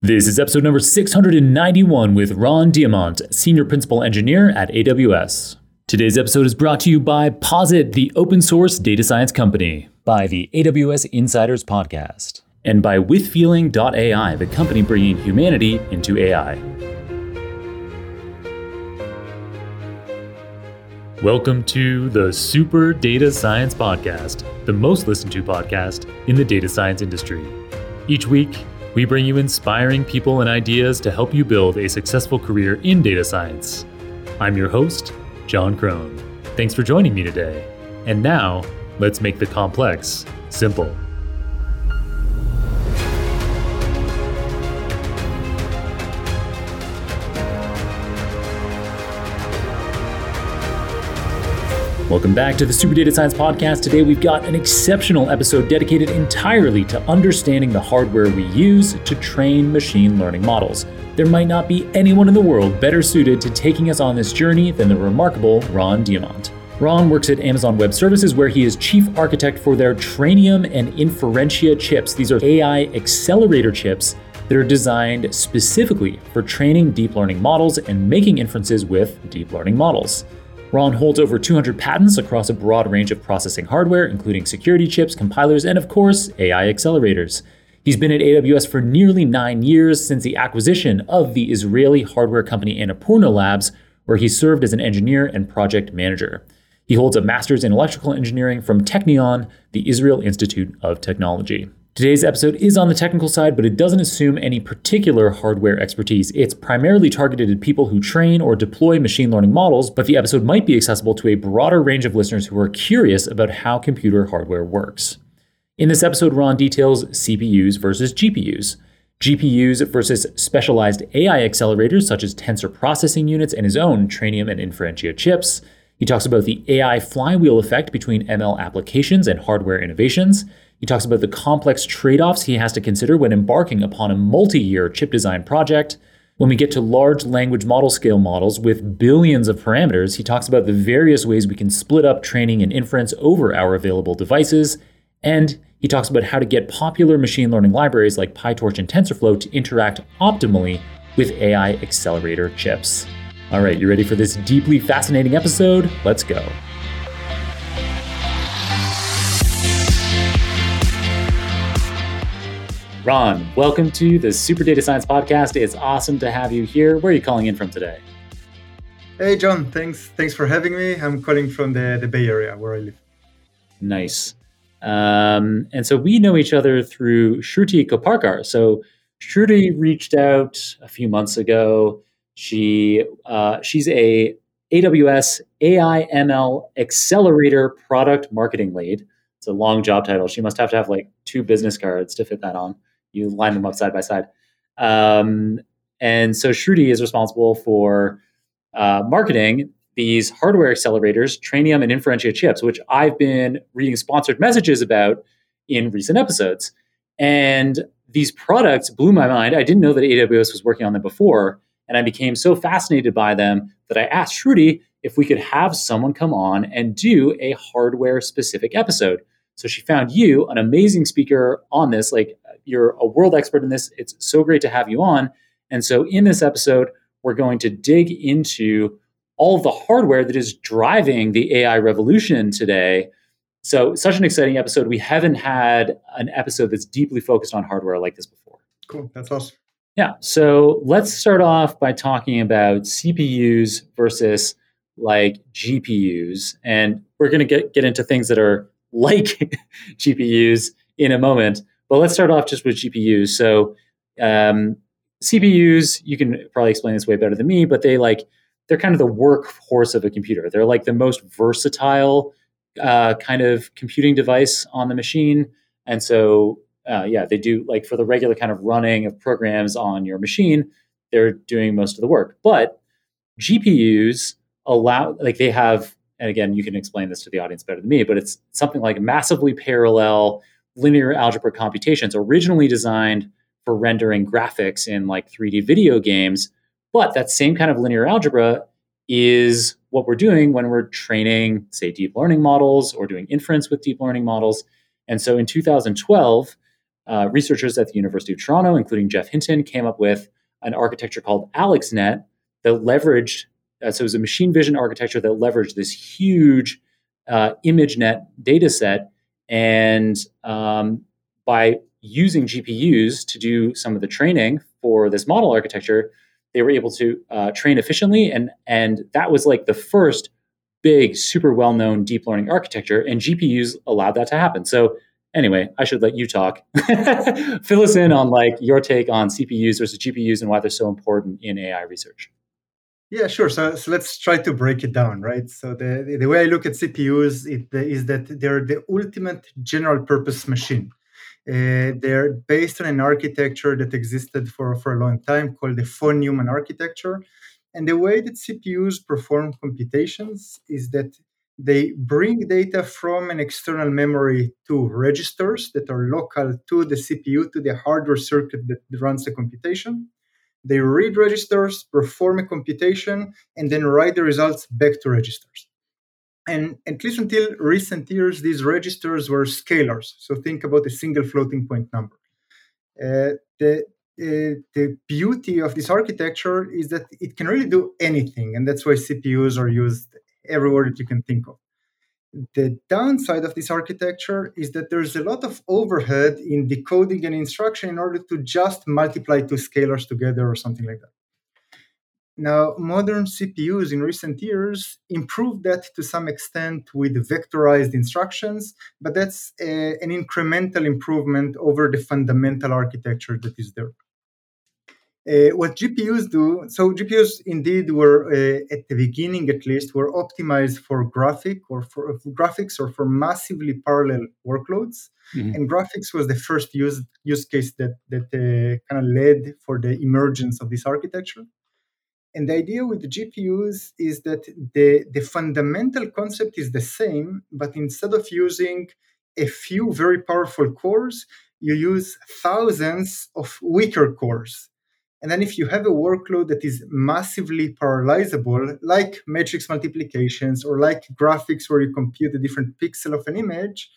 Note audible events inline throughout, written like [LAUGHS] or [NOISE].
This is episode number 691 with Ron Diamant, Senior Principal Engineer at AWS. Today's episode is brought to you by Posit, the open source data science company, by the AWS Insiders Podcast, and by WithFeeling.ai, the company bringing humanity into AI. Welcome to the Super Data Science Podcast, the most listened to podcast in the data science industry. Each week, we bring you inspiring people and ideas to help you build a successful career in data science. I'm your host, Jon Krohn. Thanks for joining me today. And now, let's make the complex simple. Welcome back to the Super Data Science Podcast. Today we've got an exceptional episode dedicated entirely to understanding the hardware we use to train machine learning models. There might not be anyone in the world better suited to taking us on this journey than the remarkable Ron Diamant. Ron works at Amazon Web Services, where he is chief architect for their Trainium and Inferentia chips. These are AI accelerator chips that are designed specifically for training deep learning models and making inferences with deep learning models. Ron holds over 200 patents across a broad range of processing hardware, including security chips, compilers, and of course, AI accelerators. He's been at AWS for nearly nine years since the acquisition of the Israeli hardware company Annapurna Labs, where he served as an engineer and project manager. He holds a master's in electrical engineering from Technion, the Israel Institute of Technology. Today's episode is on the technical side, but it doesn't assume any particular hardware expertise. It's primarily targeted at people who train or deploy machine learning models, but the episode might be accessible to a broader range of listeners who are curious about how computer hardware works. In this episode, Ron details CPUs versus GPUs, GPUs versus specialized AI accelerators such as tensor processing units and his own Trainium and Inferentia chips. He talks about the AI flywheel effect between ML applications and hardware innovations. He talks about the complex trade offs he has to consider when embarking upon a multi year chip design project. When we get to large language model scale models with billions of parameters, he talks about the various ways we can split up training and inference over our available devices. And he talks about how to get popular machine learning libraries like PyTorch and TensorFlow to interact optimally with AI accelerator chips. All right, you ready for this deeply fascinating episode? Let's go. Ron, welcome to the Super Data Science Podcast. It's awesome to have you here. Where are you calling in from today? Hey, Jon. Thanks. Thanks for having me. I'm calling from the, the Bay Area where I live. Nice. Um, and so we know each other through Shruti Koparkar. So Shruti reached out a few months ago. She uh, she's a AWS AI ML Accelerator Product Marketing Lead. It's a long job title. She must have to have like two business cards to fit that on you line them up side by side. Um, and so Shruti is responsible for uh, marketing these hardware accelerators, Trainium and Inferentia chips, which I've been reading sponsored messages about in recent episodes. And these products blew my mind. I didn't know that AWS was working on them before. And I became so fascinated by them that I asked Shruti if we could have someone come on and do a hardware specific episode. So she found you, an amazing speaker on this. Like you're a world expert in this. It's so great to have you on. And so in this episode, we're going to dig into all of the hardware that is driving the AI revolution today. So, such an exciting episode. We haven't had an episode that's deeply focused on hardware like this before. Cool. That's awesome. Yeah. So, let's start off by talking about CPUs versus like GPUs. And we're going to get, get into things that are like [LAUGHS] GPUs in a moment. But let's start off just with GPUs. So um, CPUs, you can probably explain this way better than me, but they like they're kind of the workhorse of a computer. They're like the most versatile uh, kind of computing device on the machine. And so, uh, yeah, they do like for the regular kind of running of programs on your machine, they're doing most of the work. But GPUs allow, like, they have, and again, you can explain this to the audience better than me, but it's something like massively parallel linear algebra computations originally designed for rendering graphics in like 3D video games. But that same kind of linear algebra is what we're doing when we're training, say, deep learning models or doing inference with deep learning models. And so in 2012, uh, researchers at the University of Toronto, including Geoff Hinton, came up with an architecture called AlexNet that leveraged, uh, so it was a machine vision architecture that leveraged this huge uh, ImageNet data set. And um, by using GPUs to do some of the training for this model architecture, they were able to uh, train efficiently. And, and that was like the first big, super well known deep learning architecture. And GPUs allowed that to happen. So anyway, I should let you talk. [LAUGHS] Fill us in on like your take on CPUs versus GPUs and why they're so important in AI research. Yeah, sure. So, so let's try to break it down, right? So the, the way I look at CPUs is that they're the ultimate general purpose machine. Uh, they're based on an architecture that existed for, for a long time called the von Neumann architecture. And the way that CPUs perform computations is that they bring data from an external memory to registers that are local to the CPU, to the hardware circuit that runs the computation. They read registers, perform a computation, and then write the results back to registers. And at least until recent years, these registers were scalars. So think about a single floating point number. Uh, the, uh, the beauty of this architecture is that it can really do anything, and that's why CPUs are used everywhere that you can think of. The downside of this architecture is that there's a lot of overhead in decoding an instruction in order to just multiply two scalars together or something like that. Now, modern CPUs in recent years improved that to some extent with vectorized instructions, but that's a, an incremental improvement over the fundamental architecture that is there. Uh, what GPUs do, so GPUs indeed were uh, at the beginning at least were optimized for graphic or for, for graphics or for massively parallel workloads, mm-hmm. and graphics was the first use use case that that uh, kind of led for the emergence of this architecture. And the idea with the GPUs is that the the fundamental concept is the same, but instead of using a few very powerful cores, you use thousands of weaker cores and then if you have a workload that is massively parallelizable, like matrix multiplications or like graphics where you compute a different pixel of an image,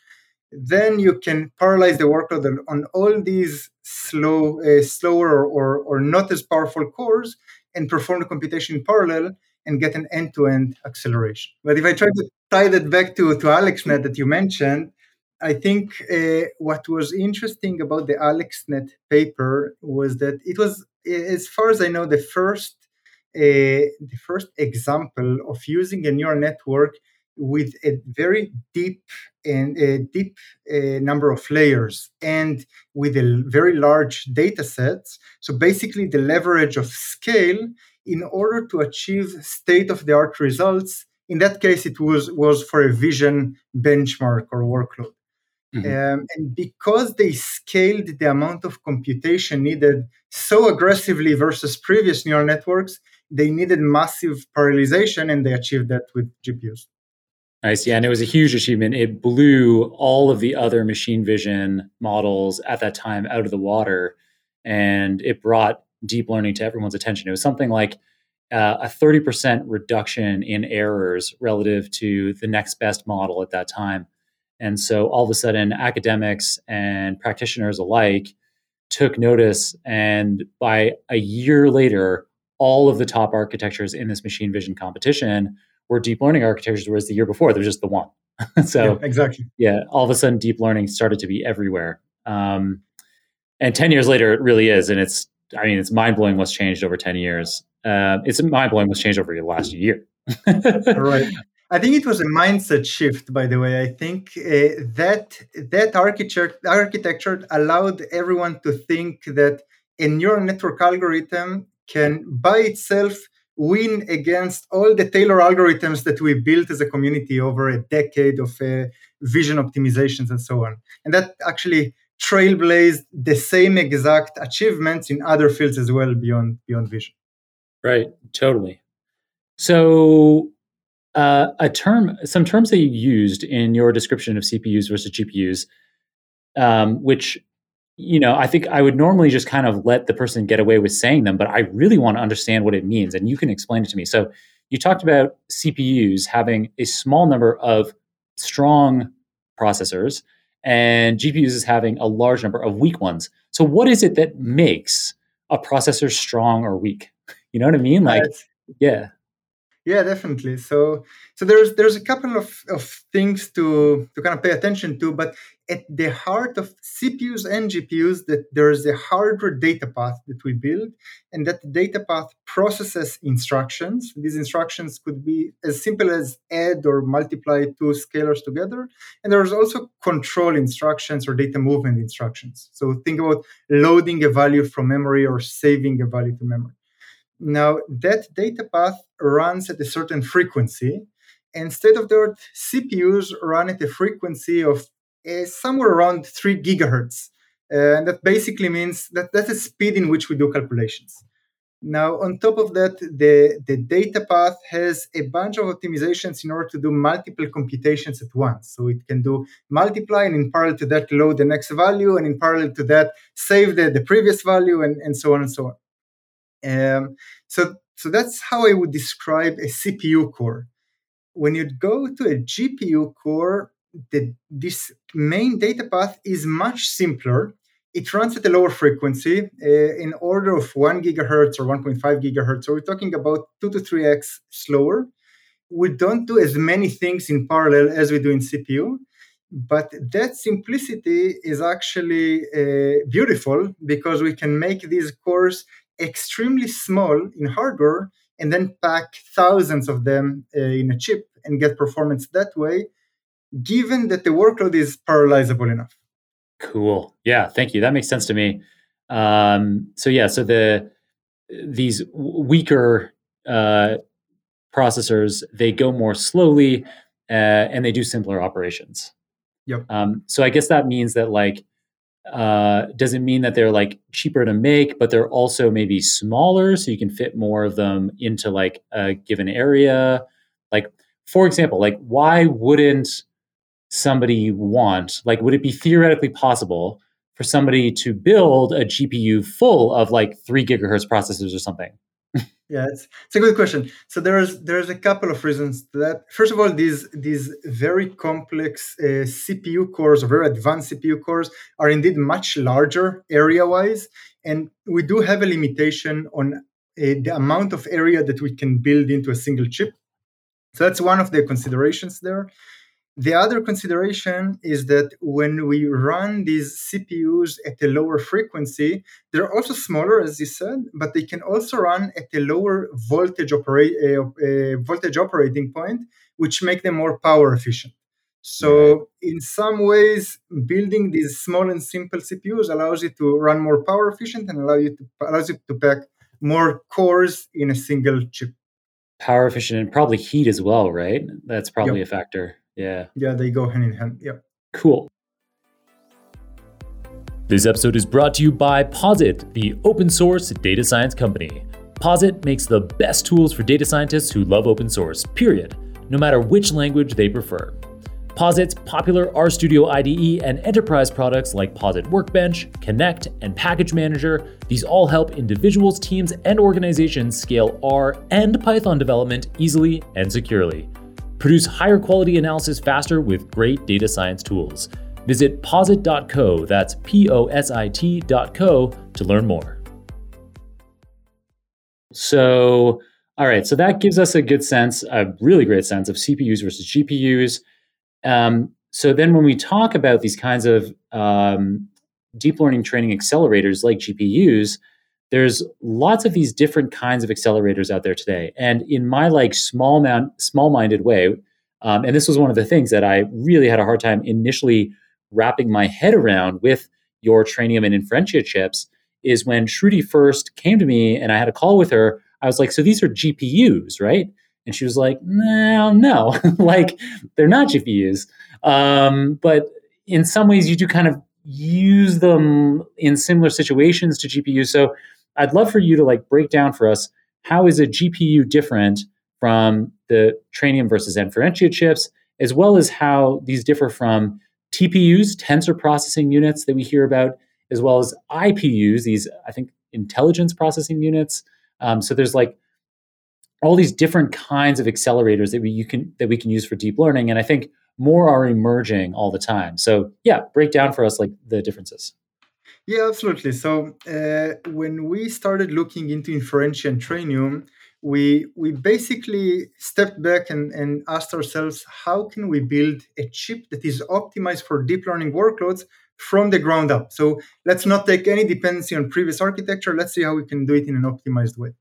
then you can parallelize the workload on all these slow, uh, slower or, or not as powerful cores and perform the computation in parallel and get an end-to-end acceleration. But if I try to tie that back to, to AlexNet that you mentioned, I think uh, what was interesting about the AlexNet paper was that it was as far as I know, the first uh, the first example of using a neural network with a very deep and a deep uh, number of layers and with a very large data sets. So basically, the leverage of scale in order to achieve state of the art results. In that case, it was was for a vision benchmark or workload. Mm-hmm. Um, and because they scaled the amount of computation needed so aggressively versus previous neural networks, they needed massive parallelization, and they achieved that with GPUs. Nice. Yeah. And it was a huge achievement. It blew all of the other machine vision models at that time out of the water. And it brought deep learning to everyone's attention. It was something like uh, a 30% reduction in errors relative to the next best model at that time. And so all of a sudden, academics and practitioners alike took notice. And by a year later, all of the top architectures in this machine vision competition were deep learning architectures, whereas the year before, there was just the one. [LAUGHS] so, yeah, exactly. Yeah, all of a sudden, deep learning started to be everywhere. Um, and 10 years later, it really is. And it's, I mean, it's mind blowing what's changed over 10 years. Uh, it's mind blowing what's changed over the last year. [LAUGHS] right. I think it was a mindset shift, by the way. I think uh, that that architecture architecture allowed everyone to think that a neural network algorithm can by itself win against all the tailor algorithms that we built as a community over a decade of uh, vision optimizations and so on. And that actually trailblazed the same exact achievements in other fields as well beyond beyond vision. Right, totally. So uh, a term, some terms that you used in your description of CPUs versus GPUs, um, which you know, I think I would normally just kind of let the person get away with saying them, but I really want to understand what it means, and you can explain it to me. So, you talked about CPUs having a small number of strong processors and GPUs is having a large number of weak ones. So, what is it that makes a processor strong or weak? [LAUGHS] You know what I mean? Like, yeah. Yeah, definitely. So so there's there's a couple of, of things to to kind of pay attention to, but at the heart of CPUs and GPUs that there's a hardware data path that we build, and that data path processes instructions. These instructions could be as simple as add or multiply two scalars together. And there's also control instructions or data movement instructions. So think about loading a value from memory or saving a value to memory. Now, that data path runs at a certain frequency, and state of the art CPUs run at a frequency of uh, somewhere around 3 gigahertz. Uh, and that basically means that that's the speed in which we do calculations. Now, on top of that, the, the data path has a bunch of optimizations in order to do multiple computations at once. So it can do multiply, and in parallel to that, load the next value, and in parallel to that, save the, the previous value, and, and so on and so on. Um, so, so that's how I would describe a CPU core. When you go to a GPU core, the, this main data path is much simpler. It runs at a lower frequency, uh, in order of one gigahertz or 1.5 gigahertz. So we're talking about two to three x slower. We don't do as many things in parallel as we do in CPU, but that simplicity is actually uh, beautiful because we can make these cores extremely small in hardware and then pack thousands of them uh, in a chip and get performance that way, given that the workload is parallelizable enough. Cool. Yeah, thank you. That makes sense to me. Um, so yeah, so the these weaker uh, processors they go more slowly uh, and they do simpler operations. Yep. Um, so I guess that means that like uh, doesn't mean that they're like cheaper to make, but they're also maybe smaller, so you can fit more of them into like a given area. Like, for example, like why wouldn't somebody want, like, would it be theoretically possible for somebody to build a GPU full of like three gigahertz processors or something? Yeah, it's, it's a good question. So there's there's a couple of reasons to that. First of all, these these very complex uh, CPU cores or very advanced CPU cores are indeed much larger area wise, and we do have a limitation on uh, the amount of area that we can build into a single chip. So that's one of the considerations there. The other consideration is that when we run these CPUs at a lower frequency, they're also smaller, as you said, but they can also run at a lower voltage, operate, uh, uh, voltage operating point, which make them more power efficient. So, in some ways, building these small and simple CPUs allows you to run more power efficient and allow you to allows you to pack more cores in a single chip. Power efficient and probably heat as well, right? That's probably yep. a factor. Yeah. Yeah, they go hand in hand. Yeah. Cool. This episode is brought to you by Posit, the open source data science company. Posit makes the best tools for data scientists who love open source, period, no matter which language they prefer. Posit's popular RStudio IDE and enterprise products like Posit Workbench, Connect, and Package Manager, these all help individuals, teams, and organizations scale R and Python development easily and securely. Produce higher quality analysis faster with great data science tools. Visit posit.co, that's P O S I T.co, to learn more. So, all right, so that gives us a good sense, a really great sense of CPUs versus GPUs. Um, so then when we talk about these kinds of um, deep learning training accelerators like GPUs, there's lots of these different kinds of accelerators out there today. And in my like small man, small minded way um, and this was one of the things that i really had a hard time initially wrapping my head around with your trainium and inferentia chips is when shruti first came to me and i had a call with her i was like so these are gpus right? And she was like no no. [LAUGHS] Like they're not gpus um, but in some ways you do kind of use them in similar situations to gpus so I'd love for you to like break down for us how is a GPU different from the Trainium versus Inferentia chips, as well as how these differ from TPUs, tensor processing units that we hear about, as well as IPUs, these I think intelligence processing units. Um, so there's like all these different kinds of accelerators that we you can that we can use for deep learning, and I think more are emerging all the time. So yeah, break down for us like the differences. Yeah, absolutely. So uh, when we started looking into Inferentia and Trainium, we we basically stepped back and, and asked ourselves how can we build a chip that is optimized for deep learning workloads from the ground up. So let's not take any dependency on previous architecture. Let's see how we can do it in an optimized way.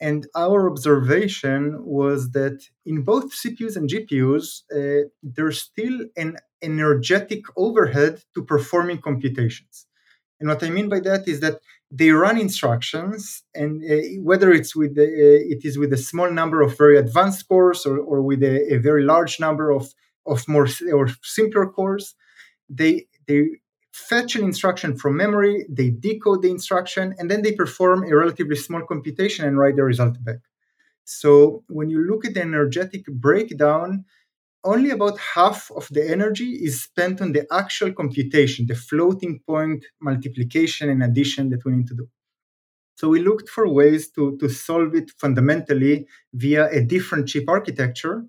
And our observation was that in both CPUs and GPUs, uh, there's still an energetic overhead to performing computations. And what I mean by that is that they run instructions, and uh, whether it's with the, uh, it is with a small number of very advanced cores or, or with a, a, very large number of of more or simpler cores, they they fetch an instruction from memory, they decode the instruction, and then they perform a relatively small computation and write the result back. So when you look at the energetic breakdown, only about half of the energy is spent on the actual computation, the floating point multiplication and addition that we need to do. So we looked for ways to, to solve it fundamentally via a different chip architecture.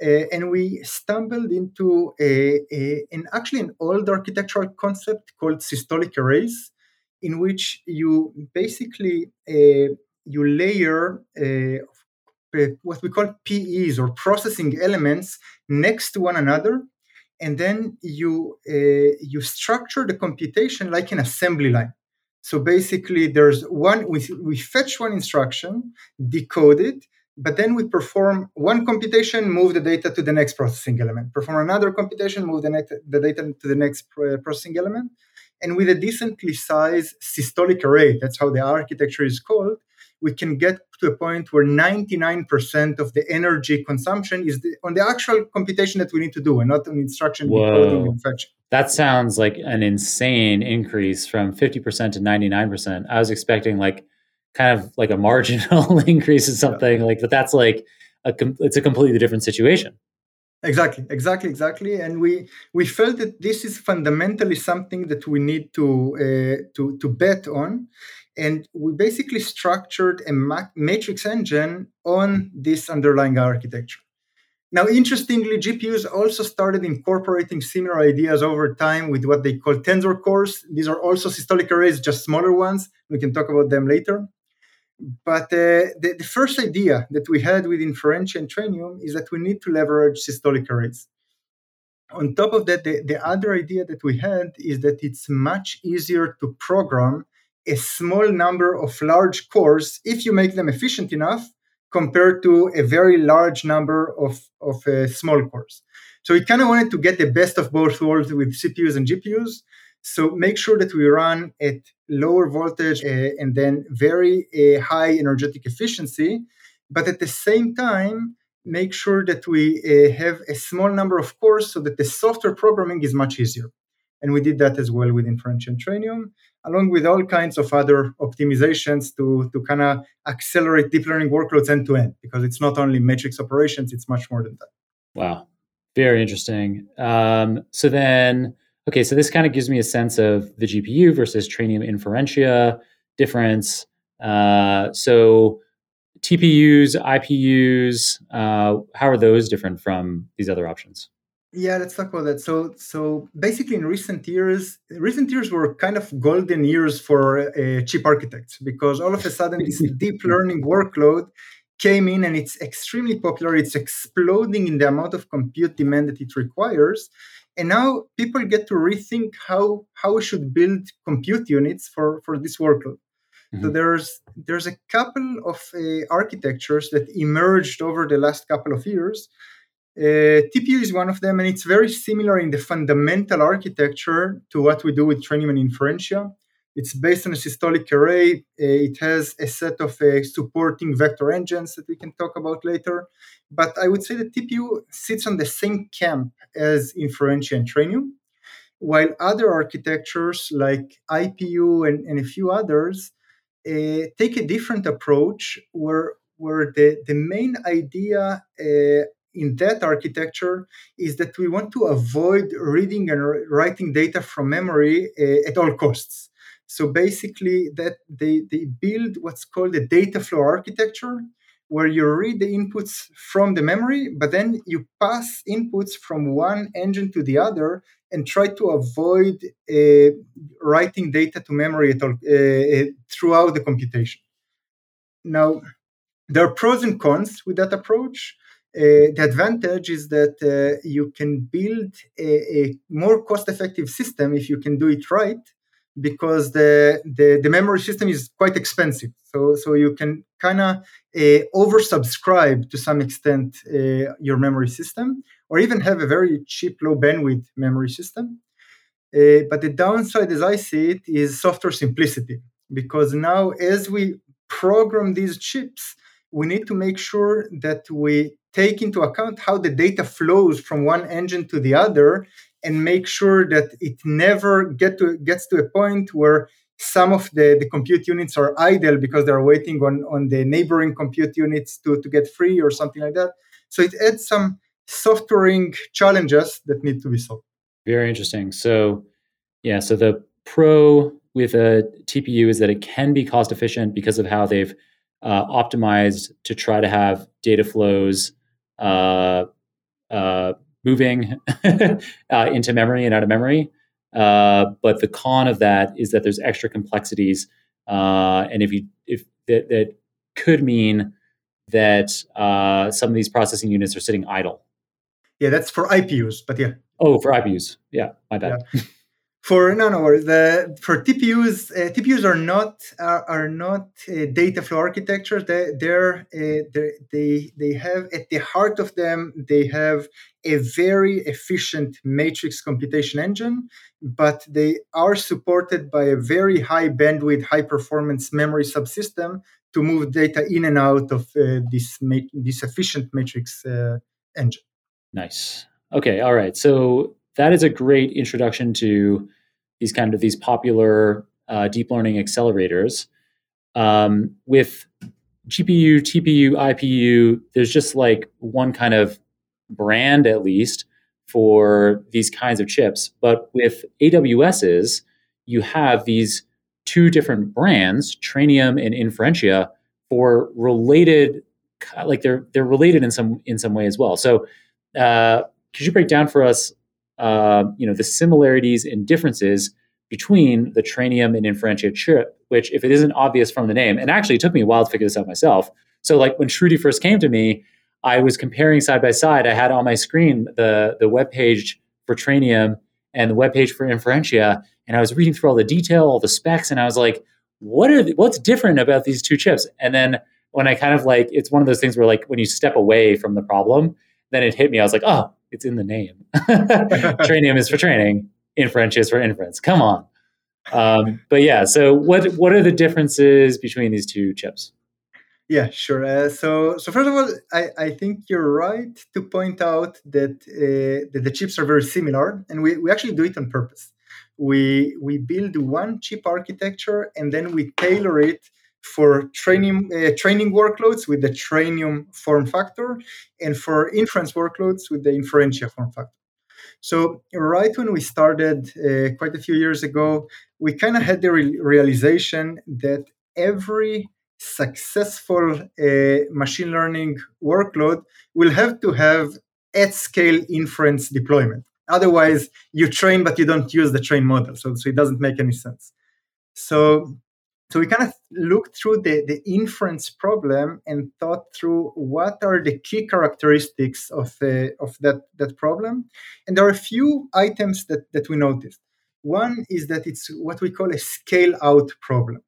Uh, and we stumbled into a, a, an actually an old architectural concept called systolic arrays, in which you basically uh, you layer uh, what we call PEs or processing elements next to one another, and then you uh, you structure the computation like an assembly line. So basically, there's one we, we fetch one instruction, decode it, but then we perform one computation, move the data to the next processing element. Perform another computation, move the, net, the data to the next processing element. And with a decently sized systolic array, that's how the architecture is called, we can get to a point where 99% of the energy consumption is the, on the actual computation that we need to do and not on instruction decoding and fetching. That sounds like an insane increase from 50% to 99%. I was expecting like kind of like a marginal [LAUGHS] increase in something yeah. like but that's like a it's a completely different situation exactly exactly exactly and we we felt that this is fundamentally something that we need to uh, to to bet on and we basically structured a matrix engine on this underlying architecture. Now interestingly gpus also started incorporating similar ideas over time with what they call tensor cores. These are also systolic arrays just smaller ones. We can talk about them later. But uh, the, the, first idea that we had with Inferentia and Trainium is that we need to leverage systolic arrays. On top of that, the, the other idea that we had is that it's much easier to program a small number of large cores if you make them efficient enough compared to a very large number of, of uh, small cores. So we kind of wanted to get the best of both worlds with CPUs and GPUs. So make sure that we run at lower voltage uh, and then very uh, high energetic efficiency, but at the same time, make sure that we uh, have a small number of cores so that the software programming is much easier. And we did that as well with Inferentia and Trainium, along with all kinds of other optimizations to, to kind of accelerate deep learning workloads end to end, because it's not only matrix operations, it's much more than that. Wow. Very interesting. Um, so then, okay, so this kind of gives me a sense of the GPU versus Trainium Inferentia difference. Uh, so TPUs, IPUs, uh, how are those different from these other options? Yeah, let's talk about that. So, so basically, in recent years, recent years were kind of golden years for uh, chip architects because all of a sudden, this [LAUGHS] deep learning workload came in and it's extremely popular. It's exploding in the amount of compute demand that it requires, and now people get to rethink how how we should build compute units for for this workload. Mm-hmm. So there's there's a couple of uh, architectures that emerged over the last couple of years uh, TPU is one of them, and it's very similar in the fundamental architecture to what we do with Trainium and Inferentia. It's based on a systolic array. Uh, it has a set of uh, supporting vector engines that we can talk about later. But I would say that TPU sits on the same camp as Inferentia and Trainium, while other architectures like IPU and, and a few others uh, take a different approach where, where the, the main idea uh, in that architecture is that we want to avoid reading and writing data from memory uh, at all costs. So basically, that they, they build what's called a data flow architecture, where you read the inputs from the memory, but then you pass inputs from one engine to the other and try to avoid uh, writing data to memory all, uh, throughout the computation. Now, there are pros and cons with that approach. Uh, the advantage is that uh, you can build a, a more cost-effective system if you can do it right because the, the, the memory system is quite expensive. So, so you can kind of uh, oversubscribe to some extent uh, your memory system, or even have a very cheap, low bandwidth memory system. Uh, but the downside, as I see it, is software simplicity. Because now, as we program these chips, we need to make sure that we take into account how the data flows from one engine to the other and make sure that it never get to gets to a point where some of the, the compute units are idle because they're waiting on, on the neighboring compute units to, to get free or something like that. So it adds some softwaring challenges that need to be solved. Very interesting. So yeah, so the pro with a TPU is that it can be cost efficient because of how they've uh, optimized to try to have data flows moving [LAUGHS] uh, into memory and out of memory. Uh, but the con of that is that there's extra complexities, uh, and if you if that, that could mean that some of these processing units are sitting idle. Yeah, that's for IPUs, but yeah. Oh, for IPUs. Yeah, my bad. Yeah. For no no the for TPUs uh, TPUs are not are, are not uh, data flow architectures. They they're, uh, they're, they they have at the heart of them they have a very efficient matrix computation engine but they are supported by a very high bandwidth high performance memory subsystem to move data in and out of uh, this ma- this efficient matrix uh, engine. Nice. Okay all right. So that is a great introduction to these kind of these popular uh, deep learning accelerators. Um, with GPU, TPU, IPU, there's just like one kind of brand at least for these kinds of chips. But with AWS's, you have these two different brands, Trainium and Inferentia, for related, like they're they're related in some in some way as well. So, uh, could you break down for us uh, you know the similarities and differences between the Trainium and Inferentia chip, which if it isn't obvious from the name, and actually it took me a while to figure this out myself. So like when Shruti first came to me, I was comparing side by side. I had on my screen the the web page for Trainium and the web page for Inferentia, and I was reading through all the detail, all the specs, and I was like, what are the, what's different about these two chips? And then when I kind of like, it's one of those things where like when you step away from the problem, then it hit me. I was like, oh, it's in the name. [LAUGHS] Trainium is for training, inference is for inference. Come on. Um, but yeah, so what what are the differences between these two chips? Yeah, sure. Uh, so, so first of all, I, I think you're right to point out that, uh, that the chips are very similar, and we, we actually do it on purpose. We we build one chip architecture, and then we tailor it for training uh, training workloads with the Trainium form factor, and for inference workloads with the Inferentia form factor. So right when we started uh, quite a few years ago, we kind of had the re- realization that every successful uh, machine learning workload will have to have at scale inference deployment. Otherwise, you train but you don't use the train model, so, so it doesn't make any sense. So so we kind of looked through the, the inference problem and thought through what are the key characteristics of, uh, of that, that problem. And there are a few items that, that we noticed. One is that it's what we call a scale out problem.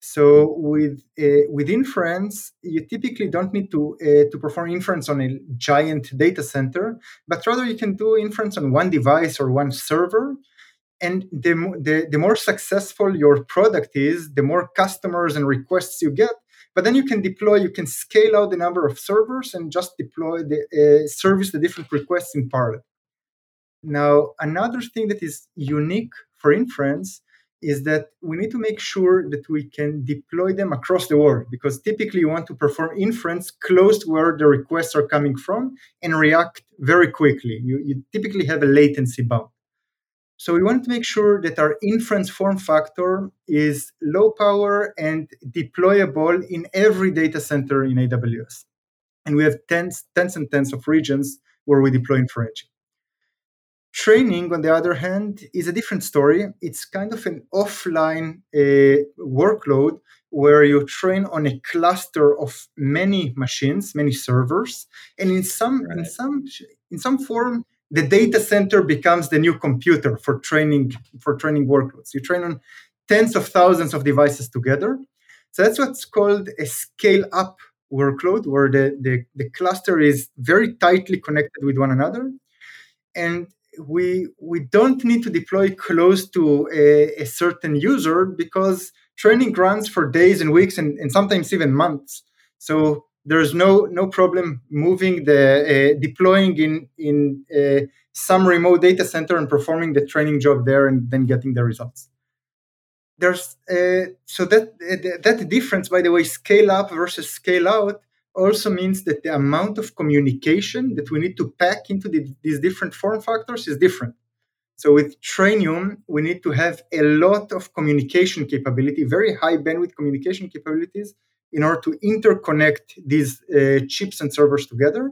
So with uh, with inference, you typically don't need to uh, to perform inference on a giant data center, but rather you can do inference on one device or one server and the, the, the more successful your product is the more customers and requests you get. But then you can deploy you can scale out the number of servers and just deploy the uh, service the different requests in parallel. Now another thing that is unique for inference is that we need to make sure that we can deploy them across the world because typically you want to perform inference close to where the requests are coming from and react very quickly. You, you typically have a latency bound So we want to make sure that our inference form factor is low power and deployable in every data center in AWS. And we have tens, tens and tens of regions where we deploy inference. Training, on the other hand, is a different story. It's kind of an offline uh, workload where you train on a cluster of many machines, many servers, and in some right. in some in some form, the data center becomes the new computer for training for training workloads. You train on tens of thousands of devices together. So that's what's called a scale up workload, where the, the, the cluster is very tightly connected with one another. And we we don't need to deploy close to a, a, certain user because training runs for days and weeks and, and sometimes even months. So there's no no problem moving the uh, deploying in in uh, some remote data center and performing the training job there and then getting the results. There's uh, so that uh, that difference, by the way, scale up versus scale out also means that the amount of communication that we need to pack into the, these different form factors is different. So with Trainium, we need to have a lot of communication capability, very high bandwidth communication capabilities in order to interconnect these uh, chips and servers together.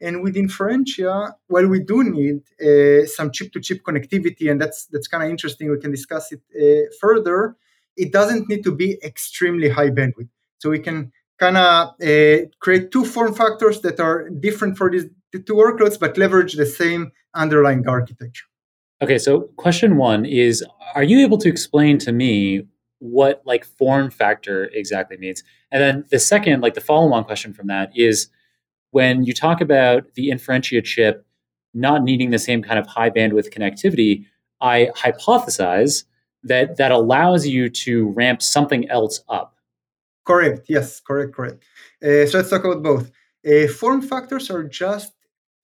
And with Inferentia, while we do need uh, some chip-to-chip connectivity, and that's that's kind of interesting, we can discuss it uh, further. It doesn't need to be extremely high bandwidth, so we can kind of uh, create two form factors that are different for these two workloads, but leverage the same underlying architecture. Okay, so question one is: Are you able to explain to me what like form factor exactly means? And then the second, like the follow-on question from that is when you talk about the Inferentia chip not needing the same kind of high bandwidth connectivity, I hypothesize that that allows you to ramp something else up Correct. Yes. Correct. Correct. Uh, so let's talk about both. Uh, form factors are just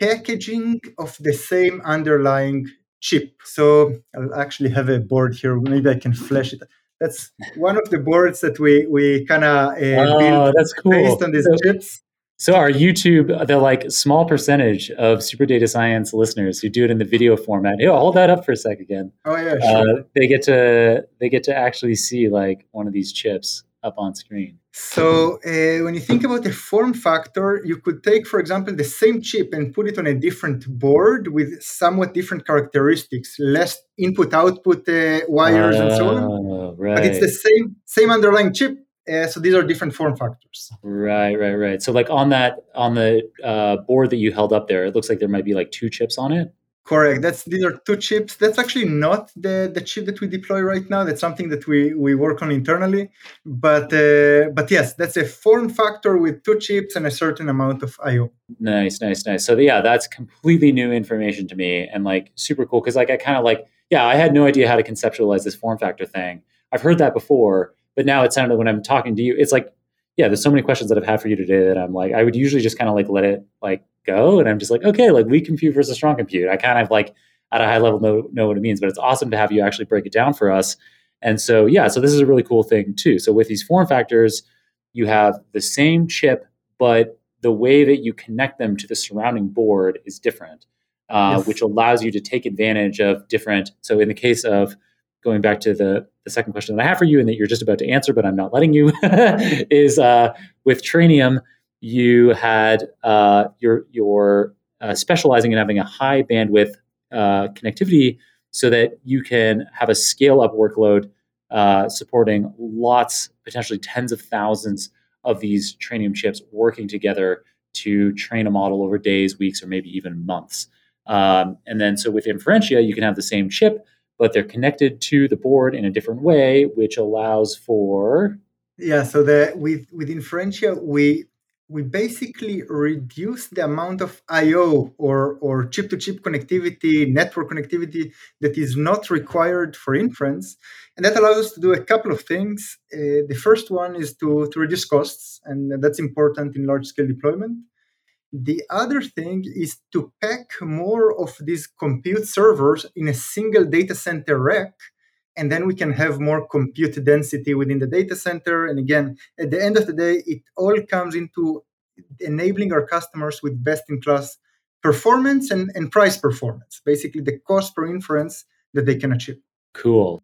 packaging of the same underlying chip. So I'll actually have a board here. Maybe I can flash it. That's one of the boards that we we kind of uh, oh, built that's cool. based on these so, chips. So our YouTube, the like small percentage of Super Data Science listeners who do it in the video format. Hey, hold that up for a sec again. Oh yeah, sure. Uh, they get to they get to actually see like one of these chips up on screen. So uh, when you think about the form factor, you could take, for example, the same chip and put it on a different board with somewhat different characteristics, less input-output uh, wires and so on. Right. But it's the same same underlying chip. Uh, so these are different form factors. Right, right, right. So like on that on the uh, board that you held up there, it looks like there might be like two chips on it. Correct. That's these are two chips. That's actually not the, the chip that we deploy right now. That's something that we, we work on internally. But uh, but yes, that's a form factor with two chips and a certain amount of I/O. Nice, nice, nice. So yeah, that's completely new information to me and like super cool because like I kind of like yeah, I had no idea how to conceptualize this form factor thing. I've heard that before, but now it sounded when I'm talking to you, it's like yeah, there's so many questions that I've had for you today that I'm like I would usually just kind of like let it like go. And I'm just like, okay, like weak compute versus strong compute. I kind of like at a high level know, know what it means, but it's awesome to have you actually break it down for us. And so, yeah, so this is a really cool thing too. So with these form factors, you have the same chip, but the way that you connect them to the surrounding board is different, uh, yes. which allows you to take advantage of different. So in the case of going back to the, the second question that I have for you and that you're just about to answer, but I'm not letting you, [LAUGHS] is uh, with Trainium, you had uh, your your uh, specializing in having a high bandwidth uh, connectivity so that you can have a scale up workload uh, supporting lots, potentially tens of thousands of these Trainium chips working together to train a model over days, weeks, or maybe even months. Um, and then, so with Inferentia, you can have the same chip, but they're connected to the board in a different way, which allows for yeah. So the with with Inferentia, we we basically reduce the amount of I/O or or chip-to-chip connectivity, network connectivity that is not required for inference, and that allows us to do a couple of things. Uh, the first one is to to reduce costs, and that's important in large-scale deployment. The other thing is to pack more of these compute servers in a single data center rack and then we can have more compute density within the data center. And again, at the end of the day, it all comes into enabling our customers with best in class performance and, and price performance. Basically, the cost per inference that they can achieve. Cool.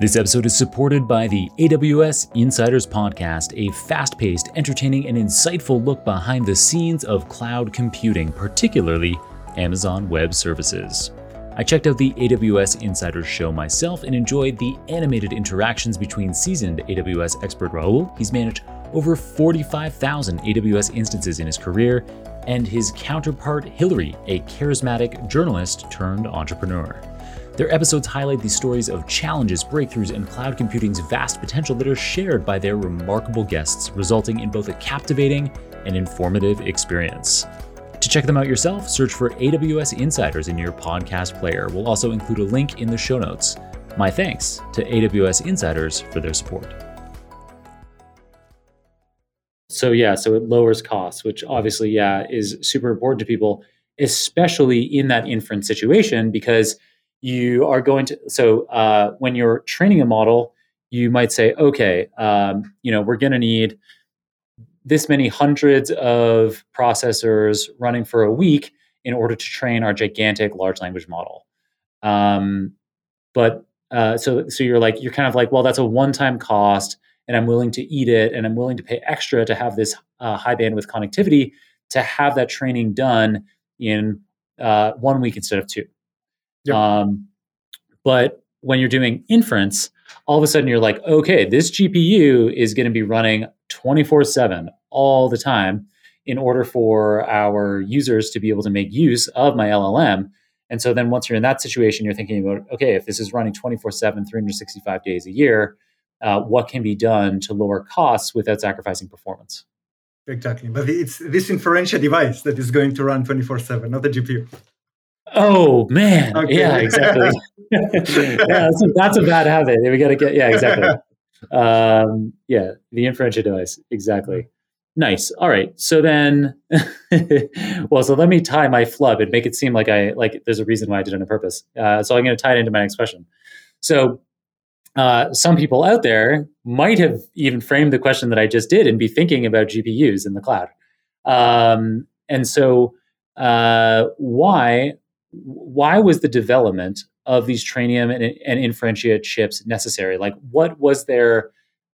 This episode is supported by the AWS Insiders Podcast, a fast paced, entertaining, and insightful look behind the scenes of cloud computing, particularly Amazon Web Services. I checked out the AWS Insiders show myself and enjoyed the animated interactions between seasoned AWS expert Rahul. He's managed over 45,000 AWS instances in his career, and his counterpart Hillary, a charismatic journalist turned entrepreneur. Their episodes highlight the stories of challenges, breakthroughs, and cloud computing's vast potential that are shared by their remarkable guests, resulting in both a captivating and informative experience. To check them out yourself, search for AWS Insiders in your podcast player. We'll also include a link in the show notes. My thanks to AWS Insiders for their support. So, yeah, so it lowers costs, which obviously, yeah, is super important to people, especially in that inference situation, because you are going to, so uh, when you're training a model, you might say, okay, um, you know, we're going to need this many hundreds of processors running for a week in order to train our gigantic large language model. Um, but uh, so so you're like you're kind of like well that's a one time cost and I'm willing to eat it and I'm willing to pay extra to have this uh, high bandwidth connectivity to have that training done in uh, one week instead of two. Yep. Um, but when you're doing inference, all of a sudden you're like, okay, this GPU is going to be running 24 7 all the time in order for our users to be able to make use of my LLM. And so then once you're in that situation, you're thinking about, okay, if this is running 24 7, 365 days a year, uh, what can be done to lower costs without sacrificing performance? Exactly. But it's this Inferentia device that is going to run 24 7, not the GPU. Oh man, okay. yeah, exactly. [LAUGHS] yeah, that's a, that's a bad habit. We got to get yeah, exactly. Um, yeah, the Inferentia device, exactly. Nice. All right. So then, [LAUGHS] well, so let me tie my flub and make it seem like I like there's a reason why I did it on purpose. Uh, so I'm going to tie it into my next question. So uh, some people out there might have even framed the question that I just did and be thinking about GPUs in the cloud. Um, and so, uh, why why was the development of these Trainium and, and Inferentia chips necessary? Like, what was there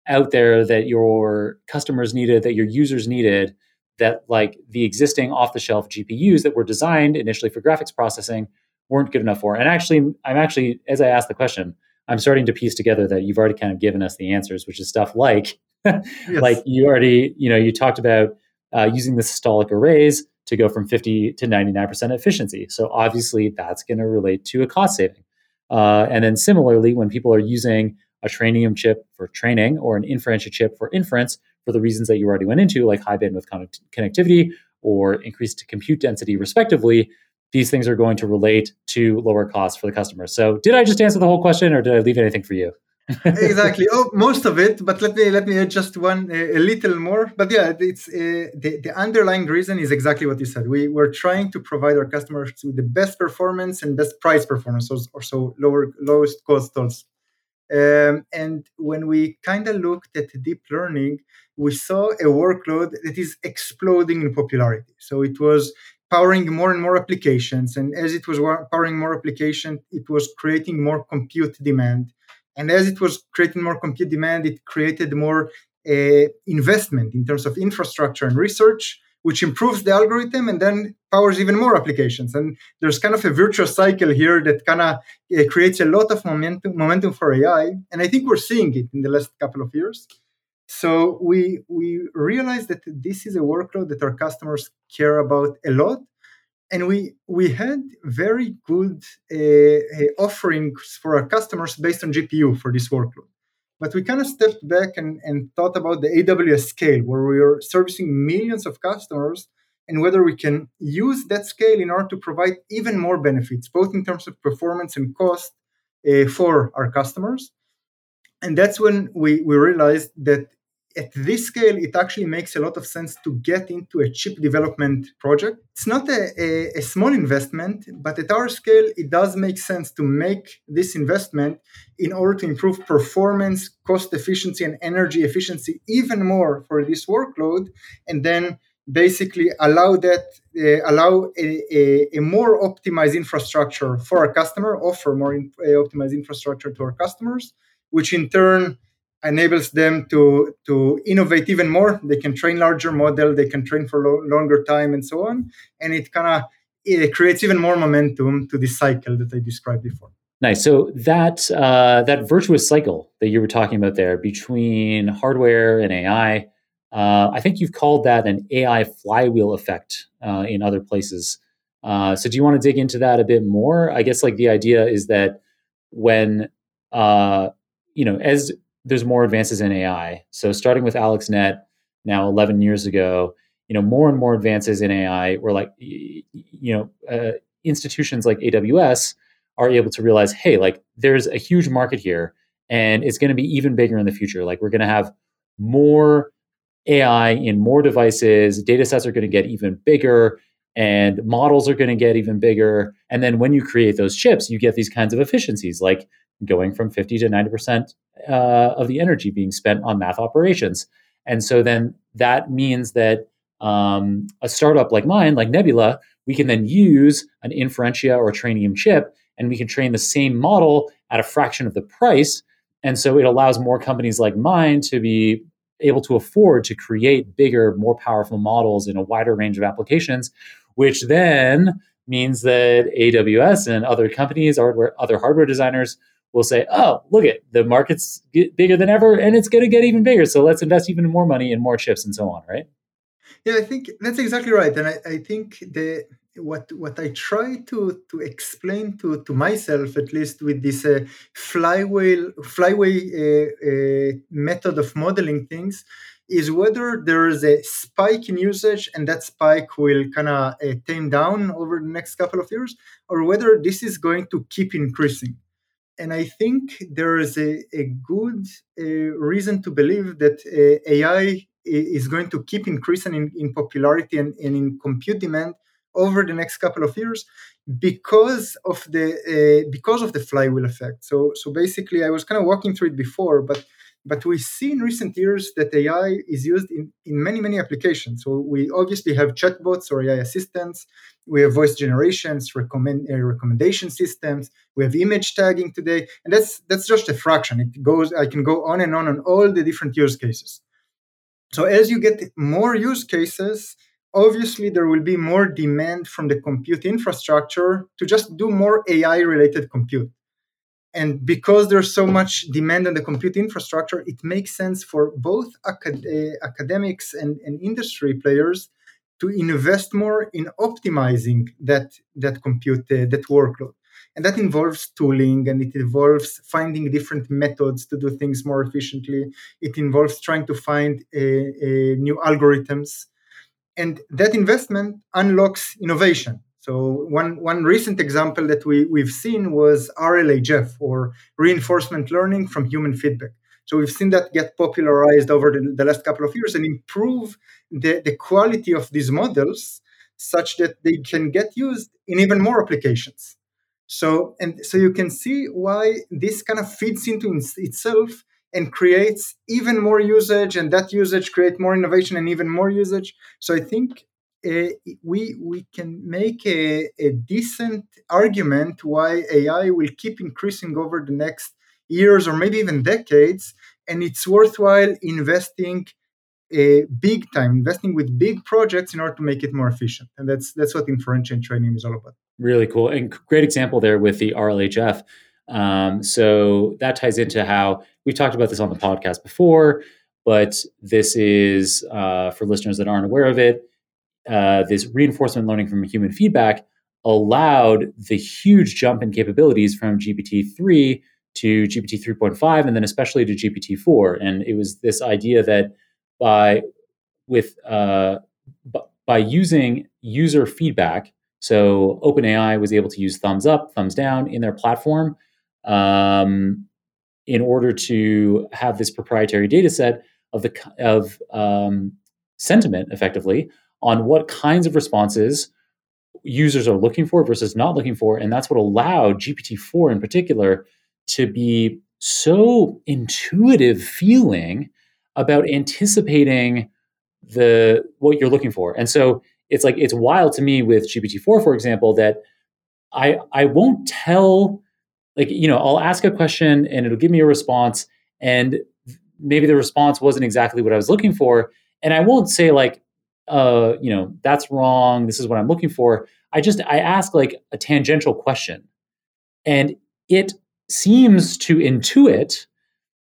out there that your customers needed, that your users needed, that like the existing off-the-shelf GPUs that were designed initially for graphics processing weren't good enough for? And actually, I'm actually, as I asked the question, I'm starting to piece together that you've already kind of given us the answers, which is stuff like, [LAUGHS] yes. like you already, you know, you talked about uh, using the systolic arrays to go from 50 to 99% efficiency. So obviously that's going to relate to a cost saving. Uh, and then similarly, when people are using a Trainium chip for training or an Inferentia chip for inference, for the reasons that you already went into, like high bandwidth connect- connectivity or increased compute density, respectively, these things are going to relate to lower costs for the customer. So, did I just answer the whole question, or did I leave anything for you? [LAUGHS] exactly. Oh, most of it, but let me let me add just one a, little more. But yeah, it's uh, the the underlying reason is exactly what you said. We were trying to provide our customers with the best performance and best price performance, or so lower lowest cost also. Um, and when we kind of looked at deep learning, we saw a workload that is exploding in popularity. So it was powering more and more applications, and as it was powering more applications, it was creating more compute demand and as it was creating more compute demand, it created more uh, investment in terms of infrastructure and research, which improves the algorithm and then powers even more applications. And there's kind of a virtuous cycle here that kind of uh, creates a lot of momentum, momentum for AI. And I think we're seeing it in the last couple of years. So we we realized that this is a workload that our customers care about a lot, and we we had very good uh, uh, offerings for our customers based on GPU for this workload. But we kind of stepped back and, and thought about the AWS scale, where we are servicing millions of customers, and whether we can use that scale in order to provide even more benefits, both in terms of performance and cost uh, for our customers. And that's when we, we realized that at this scale, it actually makes a lot of sense to get into a chip development project. It's not a, a, a, small investment, but at our scale, it does make sense to make this investment in order to improve performance, cost efficiency, and energy efficiency even more for this workload, and then basically allow that uh, allow a, a, more optimized infrastructure for our customer, offer more in, uh, optimized infrastructure to our customers, which in turn enables them to to innovate even more. They can train larger model, they can train for lo- longer time, and so on. And it kind of it creates even more momentum to this cycle that I described before. Nice. So that uh, that virtuous cycle that you were talking about there between hardware and AI, uh, I think you've called that an AI flywheel effect uh, in other places. Uh, so do you want to dig into that a bit more? I guess like the idea is that when uh, you know as there's more advances in AI. So starting with AlexNet now 11 years ago, you know more and more advances in AI. Were like you know uh, institutions like AWS are able to realize, hey, like there's a huge market here and it's going to be even bigger in the future. Like we're going to have more AI in more devices, data sets are going to get even bigger, and models are going to get even bigger. And then when you create those chips, you get these kinds of efficiencies, like going from 50 to 90% uh, of the energy being spent on math operations. And so then that means that um, a startup like mine, like Nebula, we can then use an Inferentia or Trainium chip and we can train the same model at a fraction of the price. And so it allows more companies like mine to be able to afford to create bigger, more powerful models in a wider range of applications, which then means that AWS and other companies or other hardware designers will say, "Oh, look at the market's bigger than ever, and it's going to get even bigger. So let's invest even more money in more chips and so on." Right? Yeah, I think that's exactly right, and I, I think the what what I try to to explain to to myself at least with this uh, flywheel flywheel uh, uh, method of modeling things is whether there is a spike in usage and that spike will kind of uh, tame down over the next couple of years or whether this is going to keep increasing and I think there is a, a good reason to believe that uh, AI is going to keep increasing in, in popularity and, and in compute demand over the next couple of years because of the uh, because of the flywheel effect. So so basically, I was kind of walking through it before, but but we see in recent years that AI is used in, in many many applications. So we obviously have chatbots or AI assistants. We have voice generations, recommend uh, recommendation systems. We have image tagging today, and that's that's just a fraction. It goes. I can go on and on on all the different use cases. So as you get more use cases, obviously there will be more demand from the compute infrastructure to just do more AI related compute. And because there's so much demand on the compute infrastructure, it makes sense for both acad- uh, academics and, and industry players to invest more in optimizing that, that compute, uh, that workload. And that involves tooling and it involves finding different methods to do things more efficiently. It involves trying to find uh, new algorithms and that investment unlocks innovation. So one, one recent example that we, we've seen was RLHF or reinforcement learning from human feedback. So we've seen that get popularized over the, the last couple of years and improve the, the quality of these models such that they can get used in even more applications. So and so you can see why this kind of feeds into itself and creates even more usage and that usage create more innovation and even more usage so i think we we can make a, a decent argument why ai will keep increasing over the next years or maybe even decades and it's worthwhile investing a big time investing with big projects in order to make it more efficient. And that's that's what Inferentia Trainium is all about. Really cool. And great example there with the rlhf um, so that ties into how we've talked about this on the podcast before, but this is uh, for listeners that aren't aware of it. Uh, this reinforcement learning from human feedback allowed the huge jump in capabilities from GPT 3 to GPT 3.5 and then especially to GPT 4. And it was this idea that by with uh, b- by using user feedback, so OpenAI was able to use thumbs up, thumbs down in their platform um, in order to have this proprietary data set of the of um, sentiment effectively on what kinds of responses users are looking for versus not looking for and that's what allowed gpt-4 in particular to be so intuitive feeling about anticipating the what you're looking for. And so it's like it's wild to me with GPT-4, for example, that I I won't tell like you know I'll ask a question and it'll give me a response and maybe the response wasn't exactly what I was looking for and I won't say like uh you know that's wrong this is what I'm looking for I just I ask like a tangential question and it seems to intuit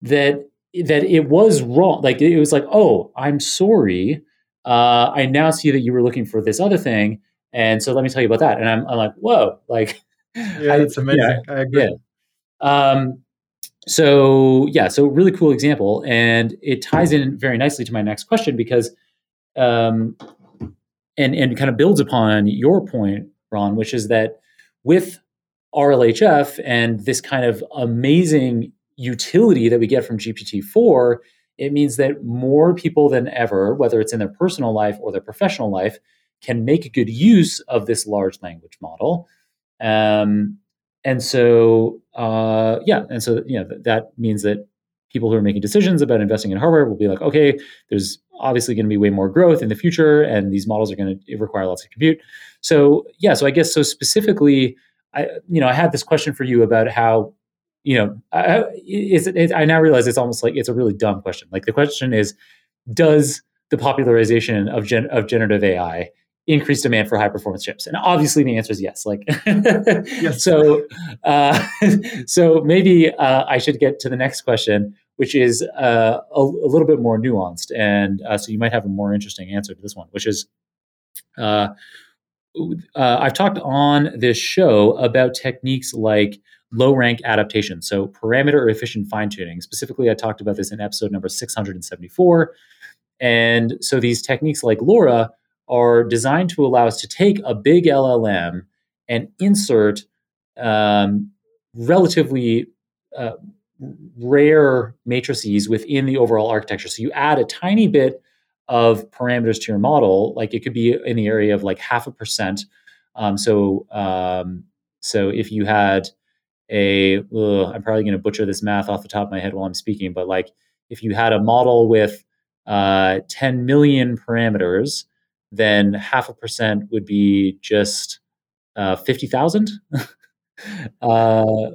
that that it was wrong like it was like oh I'm sorry uh I now see that you were looking for this other thing and so let me tell you about that. And I'm, I'm like, whoa, [LAUGHS] like, yeah, that's amazing. Yeah, I agree. Yeah. Um, so yeah, so really cool example, and it ties in very nicely to my next question because, um, and and kind of builds upon your point, Ron, which is that with RLHF and this kind of amazing utility that we get from GPT-4, it means that more people than ever, whether it's in their personal life or their professional life, can make good use of this large language model. Um, and so, uh, yeah, and so you know that means that people who are making decisions about investing in hardware will be like, okay, there's obviously going to be way more growth in the future, and these models are going to require lots of compute. So, yeah, so I guess so specifically, I you know I had this question for you about how you know I, is it, it, I now realize it's almost like it's a really dumb question. Like the question is, does the popularization of gen, of generative AI increased demand for high performance chips? And obviously the answer is yes. Like, [LAUGHS] yes. so, uh, [LAUGHS] so maybe uh, I should get to the next question, which is uh, a, a, little bit more nuanced. And uh, so you might have a more interesting answer to this one, which is, uh, uh, I've talked on this show about techniques like low rank adaptation. So parameter efficient fine tuning. Specifically, I talked about this in episode number 674. And so these techniques like LoRA are designed to allow us to take a big LLM and insert um, relatively uh, rare matrices within the overall architecture. So you add a tiny bit of parameters to your model, like it could be in the area of like half a percent. Um, so um, so if you had a, I'm probably going to butcher this math off the top of my head while I'm speaking, but like if you had a model with uh, 10 million parameters, then half a percent would be just uh, 50,000. [LAUGHS] uh,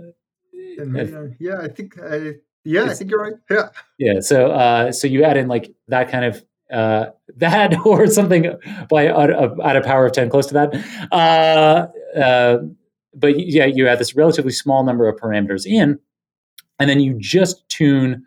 yeah, I think, I, yeah, I think you're right. Yeah. Yeah. So, uh, so you add in like that kind of, uh, [LAUGHS] that or something by at a power of 10 close to that. Uh, uh, but yeah, you add this relatively small number of parameters in, and then you just tune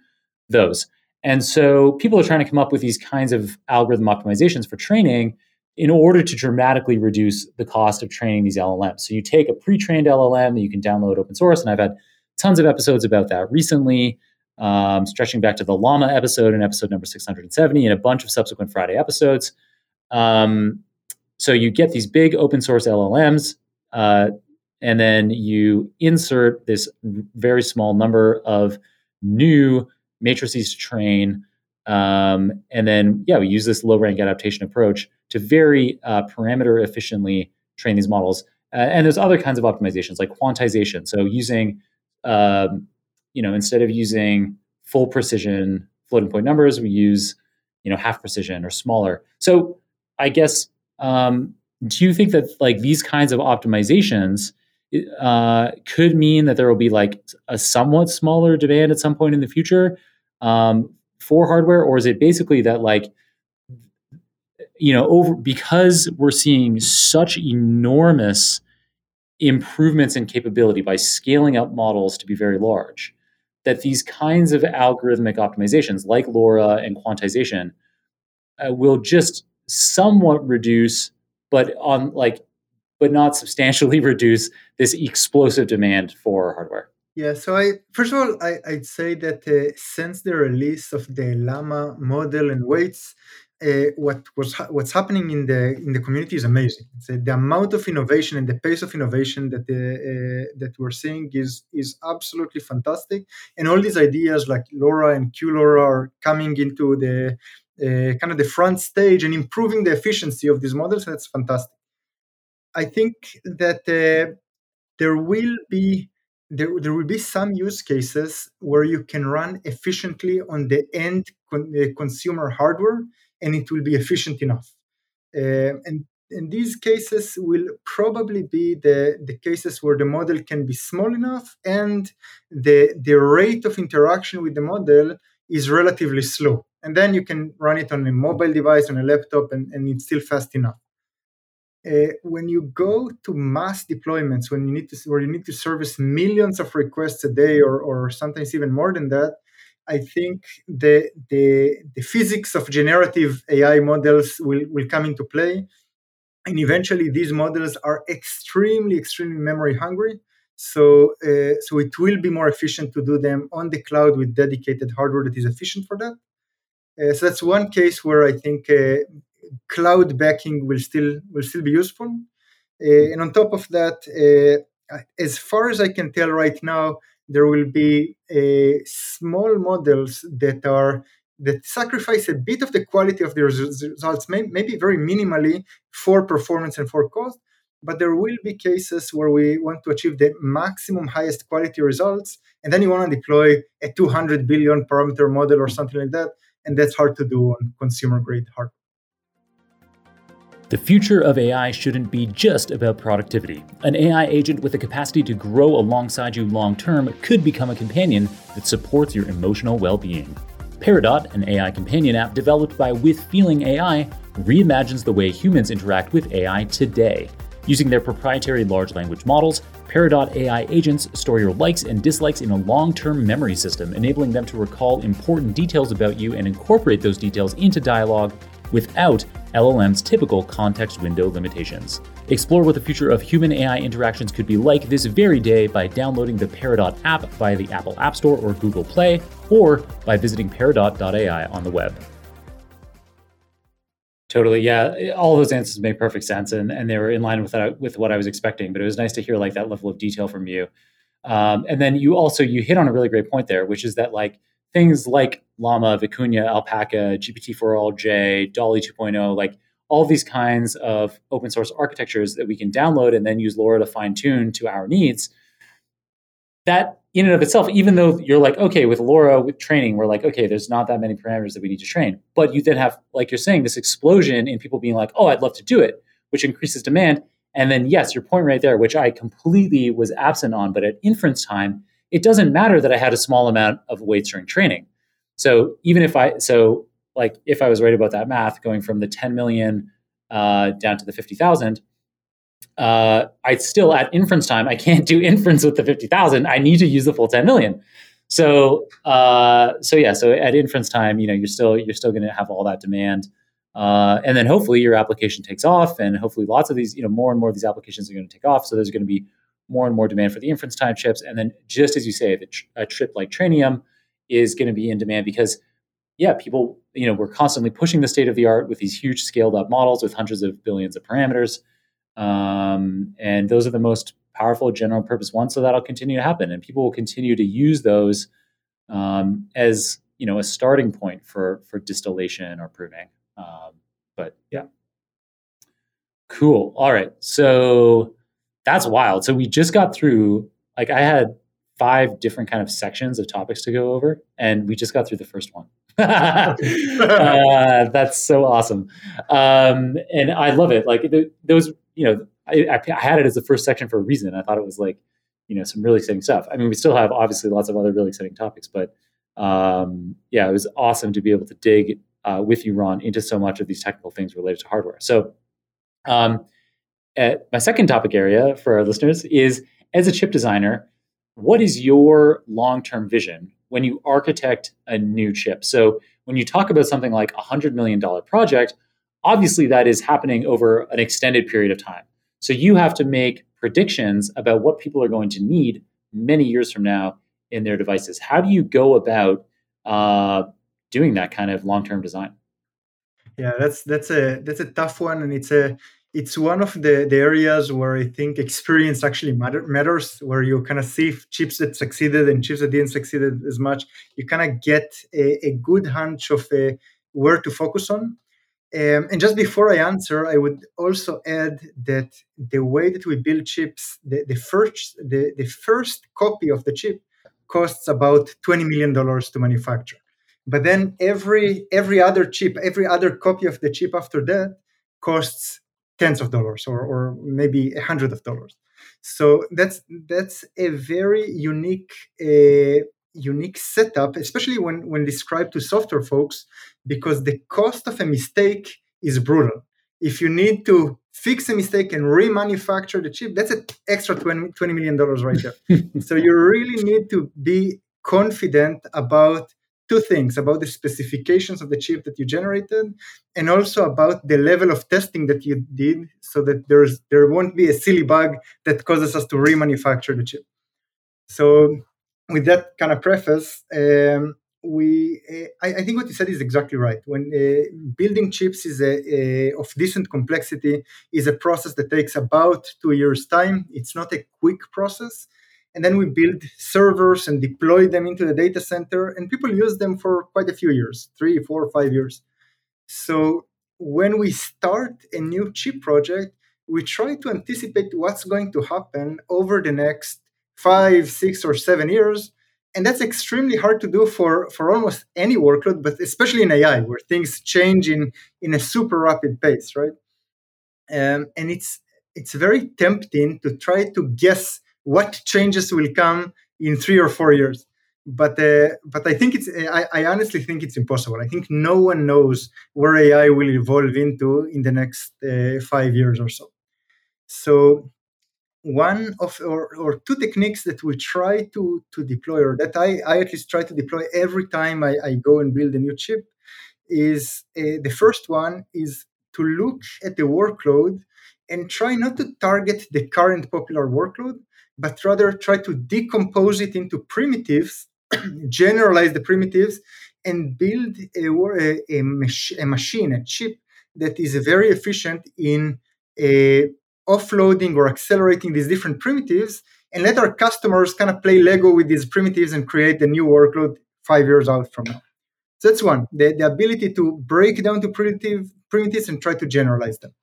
those. And so people are trying to come up with these kinds of algorithm optimizations for training in order to dramatically reduce the cost of training these LLMs. So you take a pre-trained LLM that you can download open source, and I've had tons of episodes about that recently, um, stretching back to the Llama episode in episode number 670 and a bunch of subsequent Friday episodes. Um, so you get these big open source LLMs, uh, and then you insert this very small number of new matrices to train. Um, and then, yeah, we use this low rank adaptation approach to very uh, parameter efficiently train these models. Uh, and there's other kinds of optimizations like quantization. So using, um, you know, instead of using full precision floating point numbers, we use, you know, half precision or smaller. So I guess, um, do you think that like these kinds of optimizations uh, could mean that there will be like a somewhat smaller demand at some point in the future um, for hardware, or is it basically that like you know over because we're seeing such enormous improvements in capability by scaling up models to be very large that these kinds of algorithmic optimizations like LoRA and quantization uh, will just somewhat reduce but on like but not substantially [LAUGHS] reduce this explosive demand for hardware. Yeah, so I first of all I, would say that uh, since the release of the Llama model and weights, uh, what was ha- what's happening in the in the community is amazing. Uh, the amount of innovation and the pace of innovation that uh, that we're seeing is is absolutely fantastic. And all these ideas like LoRA and QLoRA are coming into the kind of the front stage and improving the efficiency of these models. That's fantastic. I think that there will be there, there will be some use cases where you can run efficiently on the end con- consumer hardware and it will be efficient enough. Uh, and in these cases will probably be the, the cases where the model can be small enough and the, the rate of interaction with the model is relatively slow. And then you can run it on a mobile device, on a laptop, and, and it's still fast enough. Uh, when you go to mass deployments, when you need to where you need to service millions of requests a day, or, or sometimes even more than that, I think the, the the physics of generative AI models will, will come into play. And eventually these models are extremely extremely memory hungry. So uh, so it will be more efficient to do them on the cloud with dedicated hardware that is efficient for that. Uh, so that's one case where i think uh, cloud backing will still will still be useful. Uh, and on top of that uh, as far as i can tell right now there will be uh, small models that are that sacrifice a bit of the quality of the results, maybe very minimally for performance and for cost. But there will be cases where we want to achieve the maximum highest quality results, and then you want to deploy a 200 billion parameter model or something like that, and that's hard to do on consumer grade hardware. The future of AI shouldn't be just about productivity. An AI agent with the capacity to grow alongside you long term could become a companion that supports your emotional well being. Peridot, an AI companion app developed by With Feeling AI, reimagines the way humans interact with AI today. Using their proprietary large language models, Peridot AI agents store your likes and dislikes in a long term memory system, enabling them to recall important details about you and incorporate those details into dialogue without LLM's typical context window limitations. Explore what the future of human AI interactions could be like this very day by downloading the Peridot app via the Apple App Store or Google Play, or by visiting peridot.ai on the web. Totally, yeah. All those answers make perfect sense, and, and they were in line with that, with what I was expecting. But it was nice to hear like that level of detail from you. Um, and then you also you hit on a really great point there, which is that like things like Llama, Vicuña, Alpaca, GPT-4All-J, Dolly 2.0, like all these kinds of open source architectures that we can download and then use LoRA to fine tune to our needs. That in and of itself, even though you're like, okay, with LoRA, with training, we're like, okay, there's not that many parameters that we need to train. But you then have, like you're saying, this explosion in people being like, oh, I'd love to do it, which increases demand. And then, yes, your point right there, which I completely was absent on, but at inference time, it doesn't matter that I had a small amount of weights during training. So even if I, so like if I was right about that math, going from the 10 million uh, down to the 50,000, uh, I still at inference time, I can't do [LAUGHS] inference with the 50,000. I need to use the full 10 million. So, uh, so yeah, so at inference time, you know, you're still, you're still going to have all that demand. Uh, and then hopefully your application takes off and hopefully lots of these, you know, more and more of these applications are going to take off. So there's going to be more and more demand for the inference time chips. And then, just as you say, tr- a chip like Trainium is going to be in demand because, yeah, people, you know, we're constantly pushing the state of the art with these huge scaled up models with hundreds of billions of parameters. Um, and those are the most powerful general purpose ones. So that'll continue to happen. And people will continue to use those um, as, you know, a starting point for, for distillation or pruning. Um, but yeah. Cool. All right. So, that's wild. So we just got through like I had five different kind of sections of topics to go over, and we just got through the first one. [LAUGHS] uh, [LAUGHS] that's so awesome, um, and I love it. Like those, you know, I, I, had it as the first section for a reason. I thought it was like, you know, some really exciting stuff. I mean, we still have obviously lots of other really exciting topics, but um, yeah, it was awesome to be able to dig uh, with you, Ron, into so much of these technical things related to hardware. So. Um, my second topic area for our listeners is as a chip designer, what is your long term vision when you architect a new chip? So, when you talk about something like a $100 million project, obviously that is happening over an extended period of time. So, you have to make predictions about what people are going to need many years from now in their devices. How do you go about uh, doing that kind of long term design? Yeah, that's that's a that's a tough one, and it's a it's one of the, the areas where I think experience actually matter, matters, where you kind of see chips that succeeded and chips that didn't succeed as much. You kind of get a, a, good hunch of uh, where to focus on. Um, and just before I answer, I would also add that the way that we build chips, the, the first the, the first copy of the chip costs about $20 million to manufacture. But then every every other chip, every other copy of the chip after that costs tens of dollars or, or maybe a hundred of dollars. So that's that's a very unique uh, unique setup, especially when when described to software folks, because the cost of a mistake is brutal. If you need to fix a mistake and remanufacture the chip, that's an extra 20, $20 million right there. [LAUGHS] so you really need to be confident about two things about the specifications of the chip that you generated and also about the level of testing that you did so that there's there won't be a silly bug that causes us to remanufacture the chip. So with that kind of preface um, we uh, I, I, think what you said is exactly right. When uh, building chips is a, a, of decent complexity is a process that takes about two years time. It's not a quick process and then we build servers and deploy them into the data center and people use them for quite a few years three four five years. So when we start a new chip project we try to anticipate what's going to happen over the next five six or seven years and that's extremely hard to do for, for almost any workload but especially in ai where things change in, in a super rapid pace right? Um, and it's it's very tempting to try to guess what changes will come in three or four years. But uh, but I think it's I, I, honestly think it's impossible. I think no one knows where AI will evolve into in the next uh, five years or so. So one of or, or two techniques that we try to to deploy or that I, I at least try to deploy every time I, I go and build a new chip is uh, the first one is to look at the workload and try not to target the current popular workload but rather try to decompose it into primitives, [CLEARS THROAT] generalize the primitives, and build a, a, a, mach- a, machine, a chip that is very efficient in uh, offloading or accelerating these different primitives and let our customers kind of play Lego with these primitives and create a new workload five years out from now. So that's one, the, the ability to break down to primitive primitives and try to generalize them.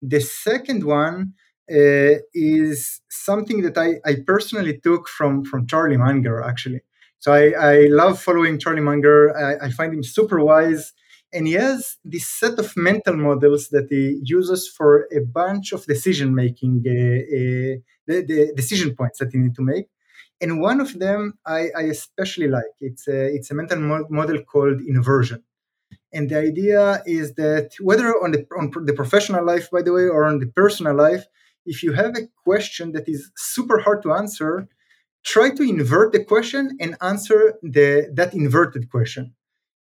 The second one uh, is something that I, I personally took from from Charlie Munger actually. So I, I love following Charlie Munger. I, I find him super wise, and he has this set of mental models that he uses for a bunch of decision making, uh, uh, the, the decision points that you need to make. And one of them I, I especially like. It's a, it's a mental mo- model called inversion. And the idea is that whether on the on the professional life, by the way, or on the personal life, if you have a question that is super hard to answer, try to invert the question and answer the, that inverted question.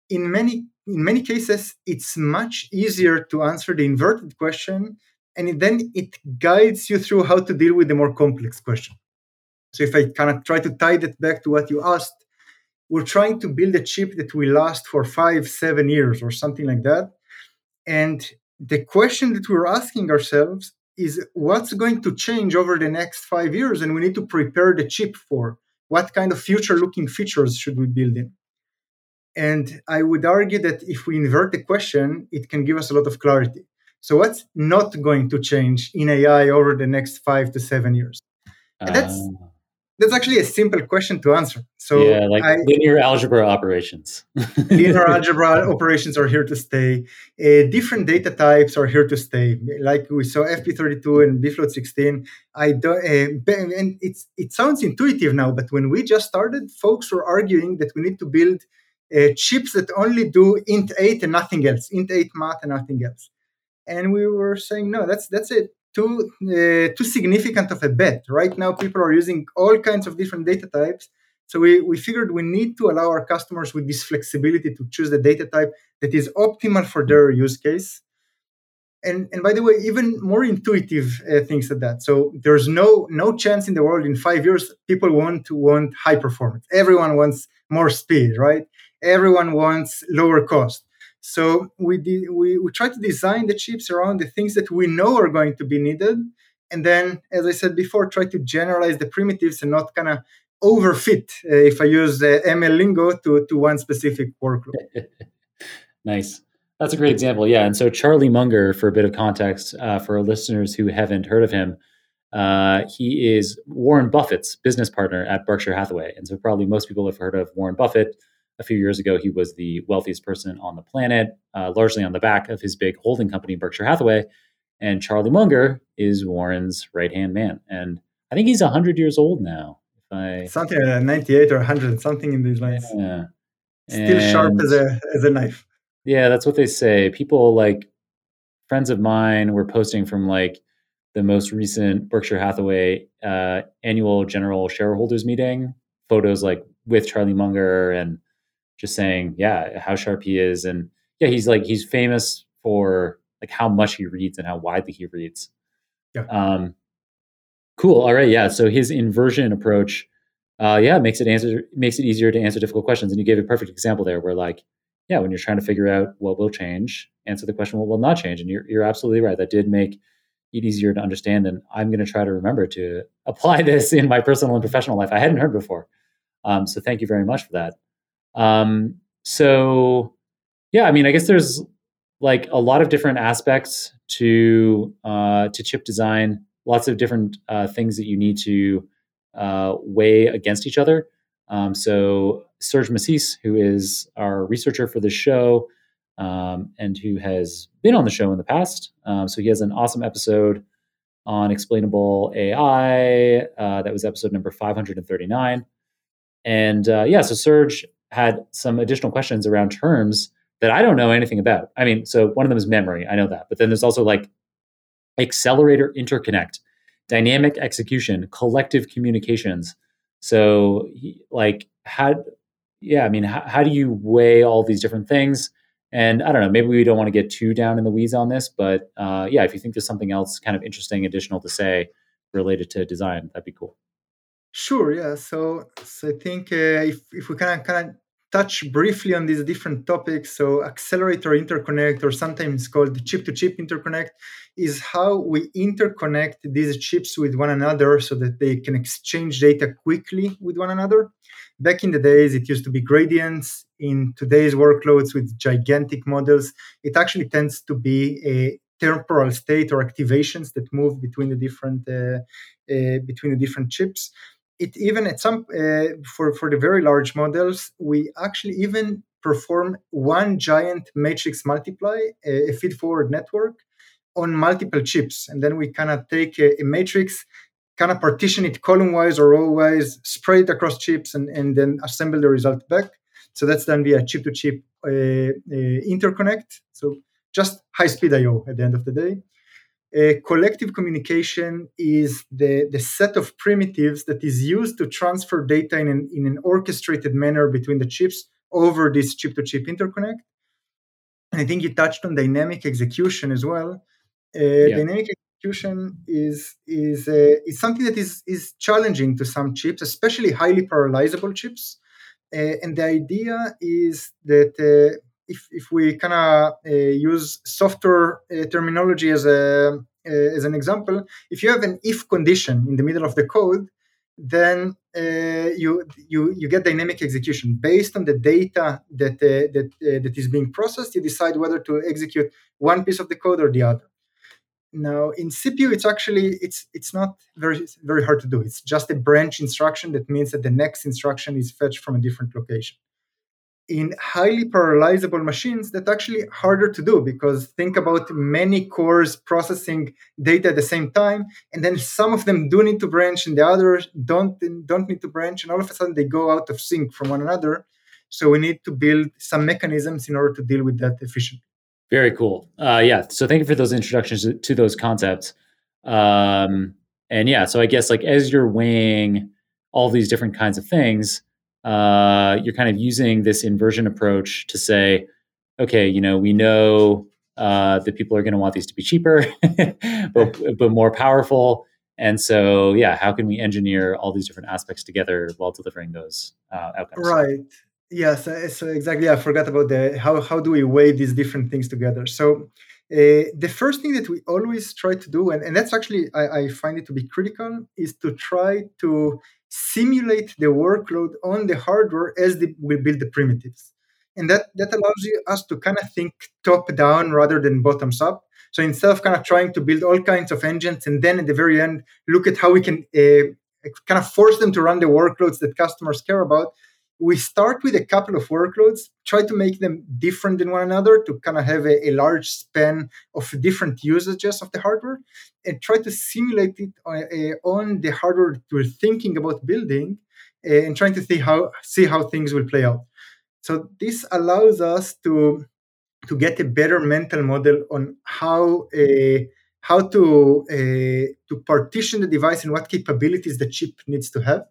In many, in many cases, it's much easier to answer the inverted question, and then it guides you through how to deal with the more complex question. So if I kind of try to tie that back to what you asked, we're trying to build a chip that will last for five, seven years or something like that. And the question that we're asking ourselves is what's going to change over the next five years and we need to prepare the chip for what kind of future looking features should we build in. And i would argue that if we invert the question it can give us a lot of clarity. So what's not going to change in ai over the next five to seven years? And that's uh, that's actually a simple question to answer. So yeah, like I, linear algebra operations. [LAUGHS] linear algebra operations are here to stay. Uh, different data types are here to stay. Like we saw FP32 and bfloat16. I don't, uh, and it's it sounds intuitive now, but when we just started, folks were arguing that we need to build uh, chips that only do int eight and nothing else, int eight math and nothing else. And we were saying no, that's that's it too uh, too significant of a bet. Right now, people are using all kinds of different data types. So we, we figured we need to allow our customers with this flexibility to choose the data type that is optimal for their use case. And, and by the way, even more intuitive uh, things than that. So there's no no chance in the world in five years people want to want high performance. Everyone wants more speed, right? Everyone wants lower cost. So we, de- we, we try to design the chips around the things that we know are going to be needed. And then, as I said before, try to generalize the primitives and not kind of overfit, uh, if I use uh, ML lingo, to, to one specific workload. [LAUGHS] nice. That's a great example. Yeah. And so Charlie Munger, for a bit of context uh, for listeners who haven't heard of him, uh, he is Warren Buffett's business partner at Berkshire Hathaway. And so probably most people have heard of Warren Buffett. A few years ago, he was the wealthiest person on the planet, uh, largely on the back of his big holding company, Berkshire Hathaway. And Charlie Munger is Warren's right hand man. And I think he's 100 years old now. If I, something like 98 or 100, something in these lines. Yeah. Still and, sharp as a, as a knife. Yeah, that's what they say. People like friends of mine were posting from like the most recent Berkshire Hathaway uh, annual general shareholders meeting photos like with Charlie Munger and just saying, yeah, how sharp he is. And yeah, he's like, he's famous for like how much he reads and how widely he reads. Yeah. Um, cool. All right. Yeah. So his inversion approach, uh, yeah, makes it answer, makes it easier to answer difficult questions. And you gave a perfect example there where like, yeah, when you're trying to figure out what will change, answer the question what will not change. And you're, you're absolutely right. That did make it easier to understand. And I'm going to try to remember to apply [LAUGHS] this in my personal and professional life. I hadn't heard before. Um, so thank you very much for that. Um, so yeah, I mean, I guess there's like a lot of different aspects to uh, to chip design. Lots of different uh, things that you need to uh, weigh against each other. Um, so Serg Masís, who is our researcher for the show um, and who has been on the show in the past, um, so he has an awesome episode on explainable AI. Uh, that was episode number 539. And uh, yeah, so Serge had some additional questions around terms that I don't know anything about. I mean, so one of them is memory. I know that. But then there's also like accelerator interconnect, dynamic execution, collective communications. So, like, how, yeah, I mean, how, how do you weigh all these different things? And I don't know, maybe we don't want to get too down in the weeds on this, but uh, yeah, if you think there's something else kind of interesting, additional to say related to design, that'd be cool. Sure. Yeah. So, so I think uh, if if we of kind of touch briefly on these different topics. So, accelerator interconnect, or sometimes called chip to chip interconnect, is how we interconnect these chips with one another so that they can exchange data quickly with one another. Back in the days, it used to be gradients. In today's workloads with gigantic models, it actually tends to be a temporal state or activations that move between the different uh, uh, between the different chips it even at some uh, for for the very large models we actually even perform one giant matrix multiply a, a feed forward network on multiple chips. And then we kind of take a, a matrix kind of partition it column wise or row wise spread it across chips and, and then assemble the result back. So that's done via chip to chip uh, uh, interconnect. So just high speed io at the end of the day uh, collective communication is the, the set of primitives that is used to transfer data in an, in an orchestrated manner between the chips over this chip to chip interconnect. And I think you touched on dynamic execution as well. Uh, yeah. Dynamic execution is is uh, is something that is is challenging to some chips, especially highly parallelizable chips. Uh, and the idea is that uh, if, if we kind of uh, use software uh, terminology as a uh, as an example, if you have an if condition in the middle of the code, then you you you get dynamic execution based on the data that that that is being processed. You decide whether to execute one piece of the code or the other. Now in CPU, it's actually it's it's not very very hard to do. It's just a branch instruction that means that the next instruction is fetched from a different location in highly parallelizable machines that's actually harder to do because think about many cores processing data at the same time and then some of them do need to branch and the others don't don't need to branch and all of a sudden they go out of sync from one another. So we need to build some mechanisms in order to deal with that efficiently. Very cool. Uh, yeah so thank you for those introductions to, to those concepts. Um, and yeah so i guess like as you're weighing all these different kinds of things uh, you're kind of using this inversion approach to say, okay, you know, we know uh, that people are going to want these to be cheaper, [LAUGHS] but [LAUGHS] but more powerful. And so, yeah, how can we engineer all these different aspects together while delivering those uh, outcomes? Right. Yes. So exactly. I forgot about the how how do we weigh these different things together. So uh, the first thing that we always try to do, and, and that's actually I, I find it to be critical, is to try to simulate the workload on the hardware as the, we build the primitives. and that that allows you, us to kind of think top down rather than bottoms up. So instead of kind of trying to build all kinds of engines and then at the very end look at how we can uh, kind of force them to run the workloads that customers care about, we start with a couple of workloads, try to make them different than one another to kind of have a, a large span of different usages of the hardware, and try to simulate it on, uh, on the hardware we're thinking about building, uh, and trying to see how see how things will play out. So this allows us to to get a better mental model on how uh, how to uh, to partition the device and what capabilities the chip needs to have.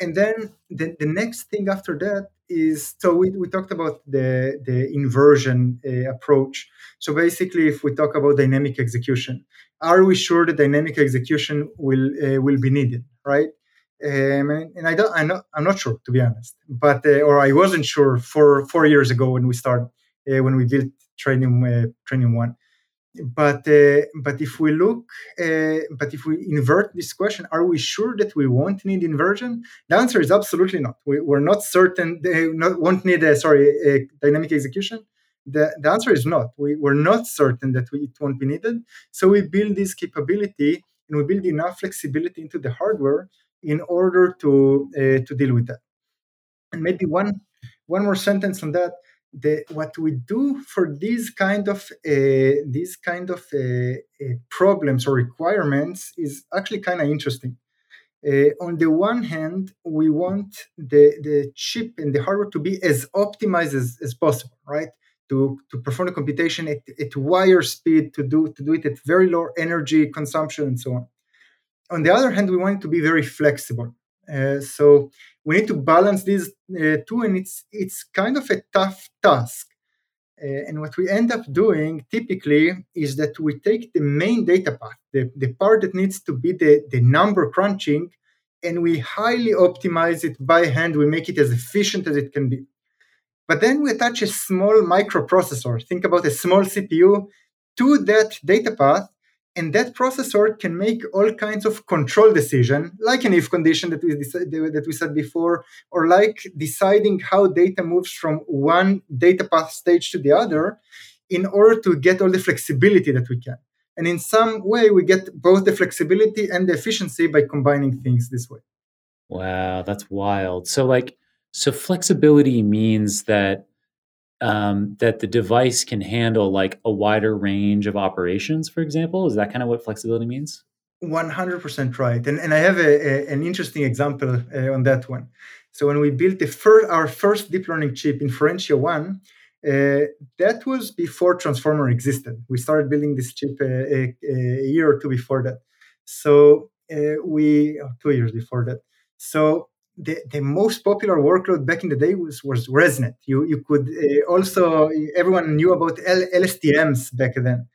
And then the, the next thing after that is so we, we talked about the, the inversion uh, approach. So basically, if we talk about dynamic execution, are we sure that dynamic execution will uh, will be needed, right? Um, and, I don't, I'm not, I'm not sure to be honest, but uh, or I wasn't sure four four years ago when we started uh, when we built training uh, Trainium One but uh, but if we look uh, but if we invert this question are we sure that we won't need inversion? The answer is absolutely not. We, are not certain they not, won't need a sorry a dynamic execution. The, the answer is not. We, we're not certain that we, it won't be needed. So we build this capability and we build enough flexibility into the hardware in order to uh, to deal with that. And maybe one one more sentence on that the, what we do for these kind of uh, these kind of uh, uh, problems or requirements is actually kind of interesting. Uh, on the one hand, we want the, the chip and the hardware to be as optimized as, as possible, right? To, to perform the computation at, at wire speed, to do to do it at very low energy consumption, and so on. On the other hand, we want it to be very flexible. Uh, so we need to balance these uh, two, and it's it's kind of a tough task. Uh, and what we end up doing typically is that we take the main data path, the, the part that needs to be the, the number crunching, and we highly optimize it by hand. We make it as efficient as it can be. But then we attach a small microprocessor, think about a small CPU, to that data path and that processor can make all kinds of control decision like an if condition that we that we said before or like deciding how data moves from one data path stage to the other in order to get all the flexibility that we can. And in some way we get both the flexibility and the efficiency by combining things this way. Wow that's wild. So like so flexibility means that um, that the device can handle like a wider range of operations, for example? Is that kind of what flexibility means? 100% right. And, and I have a, a, an interesting example uh, on that one. So when we built the first, our first deep learning chip, Inferentia 1, uh, that was before Transformer existed. We started building this chip uh, a, a, year or two before that. So uh, we, oh, two years before that. So the, the most popular workload back in the day was, was ResNet. You, you could uh, also, everyone knew about L, LSTMs back then.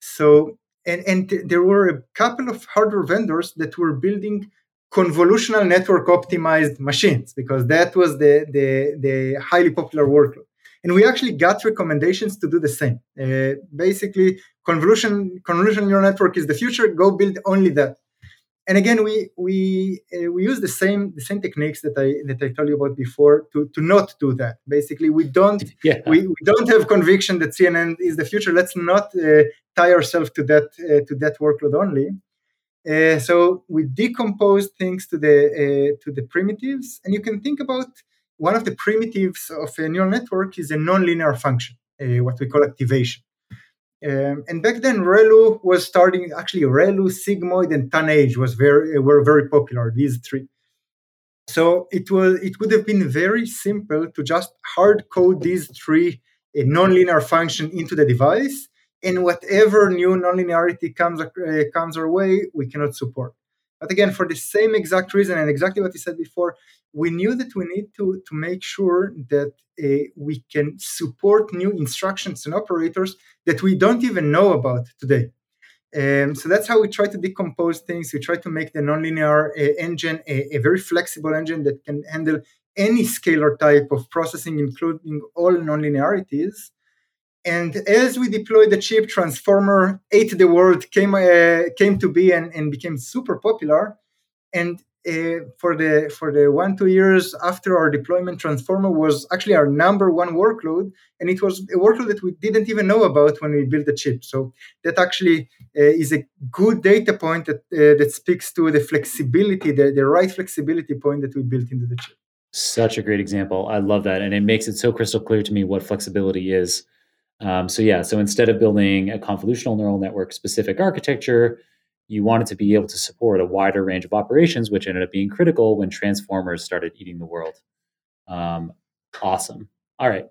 So, and, and there were a couple of hardware vendors that were building convolutional network optimized machines because that was the, the, the highly popular workload. And we actually got recommendations to do the same. Uh, basically, convolution, convolutional neural network is the future, go build only that and again we we uh, we use the same the same techniques that i that i told you about before to to not do that. Basically we don't [LAUGHS] yeah. we, we don't have conviction that cnn is the future. Let's not uh, tie ourselves to that uh, to that workload only. Uh, so we decompose things to the uh, to the primitives. And you can think about one of the primitives of a neural network is a nonlinear function uh, what we call activation um, and back then, ReLU was starting. Actually, ReLU, Sigmoid, and TANH was very were very popular. These three. So it was it would have been very simple to just hard code these three a nonlinear function into the device, and whatever new nonlinearity comes uh, comes our way, we cannot support. But again, for the same exact reason and exactly what you said before, we knew that we need to, to make sure that uh, we can support new instructions and operators that we don't even know about today. Um, so that's how we try to decompose things. We try to make the nonlinear uh, engine a, a, very flexible engine that can handle any scalar type of processing, including all nonlinearities. And as we deployed the chip, Transformer ate the world, came uh, came to be and, and became super popular. And uh, for the for the one two years after our deployment transformer was actually our number one workload. And it was a workload that we didn't even know about when we built the chip. So that actually uh, is a good data point that uh, that speaks to the flexibility the, the right flexibility point that we built into the chip. Such a great example. I love that. And it makes it so crystal clear to me what flexibility is um, so yeah so instead of building a convolutional neural network specific architecture you wanted to be able to support a wider range of operations, which ended up being critical when transformers started eating the world. Um, awesome. All right.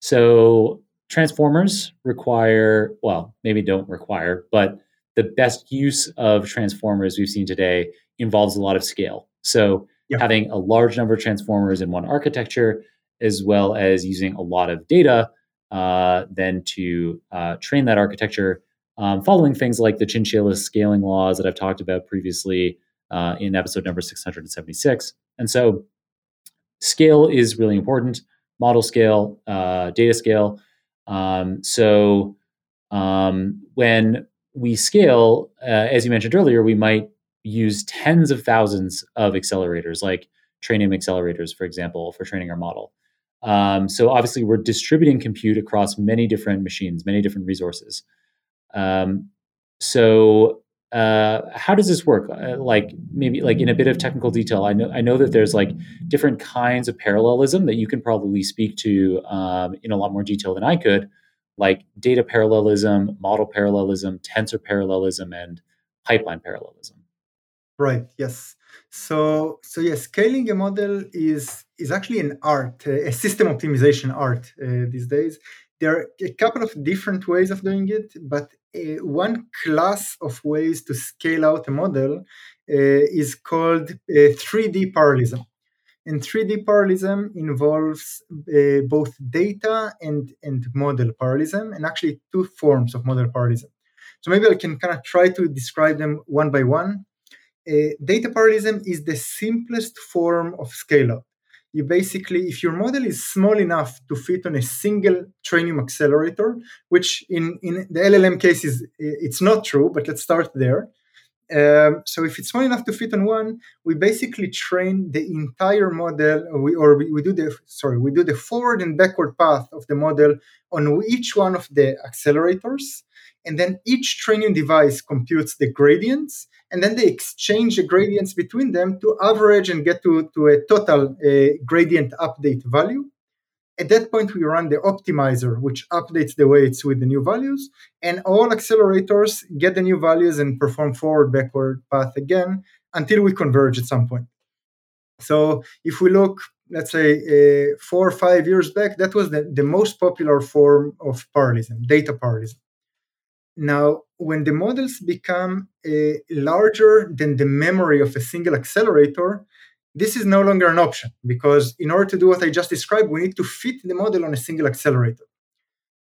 So transformers require, well, maybe don't require, but the best use of transformers we've seen today involves a lot of scale. So having a large number of transformers in one architecture, as well as using a lot of data, uh, then to uh, train that architecture um, following things like the chinchilla scaling laws that I've talked about previously uh, in episode number 676. And so, scale is really important model scale, uh, data scale. Um, so, um, when we scale, uh, as you mentioned earlier, we might use tens of thousands of accelerators, like Trainium accelerators, for example, for training our model. Um, so obviously, we're distributing compute across many different machines, many different resources. Um, so uh, how does this work? Uh, like maybe like in a bit of technical detail. I know I know that there's like different kinds of parallelism that you can probably speak to um, in a lot more detail than I could, like data parallelism, model parallelism, tensor parallelism, and pipeline parallelism. Right. Yes. So so yes, scaling a model is is actually an art, a system optimization art uh, these days there are a couple of different ways of doing it, but uh, one class of ways to scale out a model uh, is called uh, 3D parallelism. And 3D parallelism involves uh, both data and, and model parallelism, and actually two forms of model parallelism. So maybe I can kind of try to describe them one by one. Uh, data parallelism is the simplest form of scale out you basically, if your model is small enough to fit on a single Trainium accelerator, which in, in the LLM case is it's not true, but let's start there. Um, so if it's small enough to fit on one, we basically train the entire model, or we, or we, we do the sorry, we do the forward and backward path of the model on each one of the accelerators, and then each training device computes the gradients and then they exchange the gradients between them to average and get to, to a total uh, gradient update value. At that point, we run the optimizer, which updates the weights with the new values, and all accelerators get the new values and perform forward backward path again until we converge at some point. So if we look, let's say, uh, four or five years back, that was the, the most popular form of parallelism, data parallelism. Now, when the models become uh, larger than the memory of a single accelerator, this is no longer an option because in order to do what I just described, we need to fit the model on a single accelerator.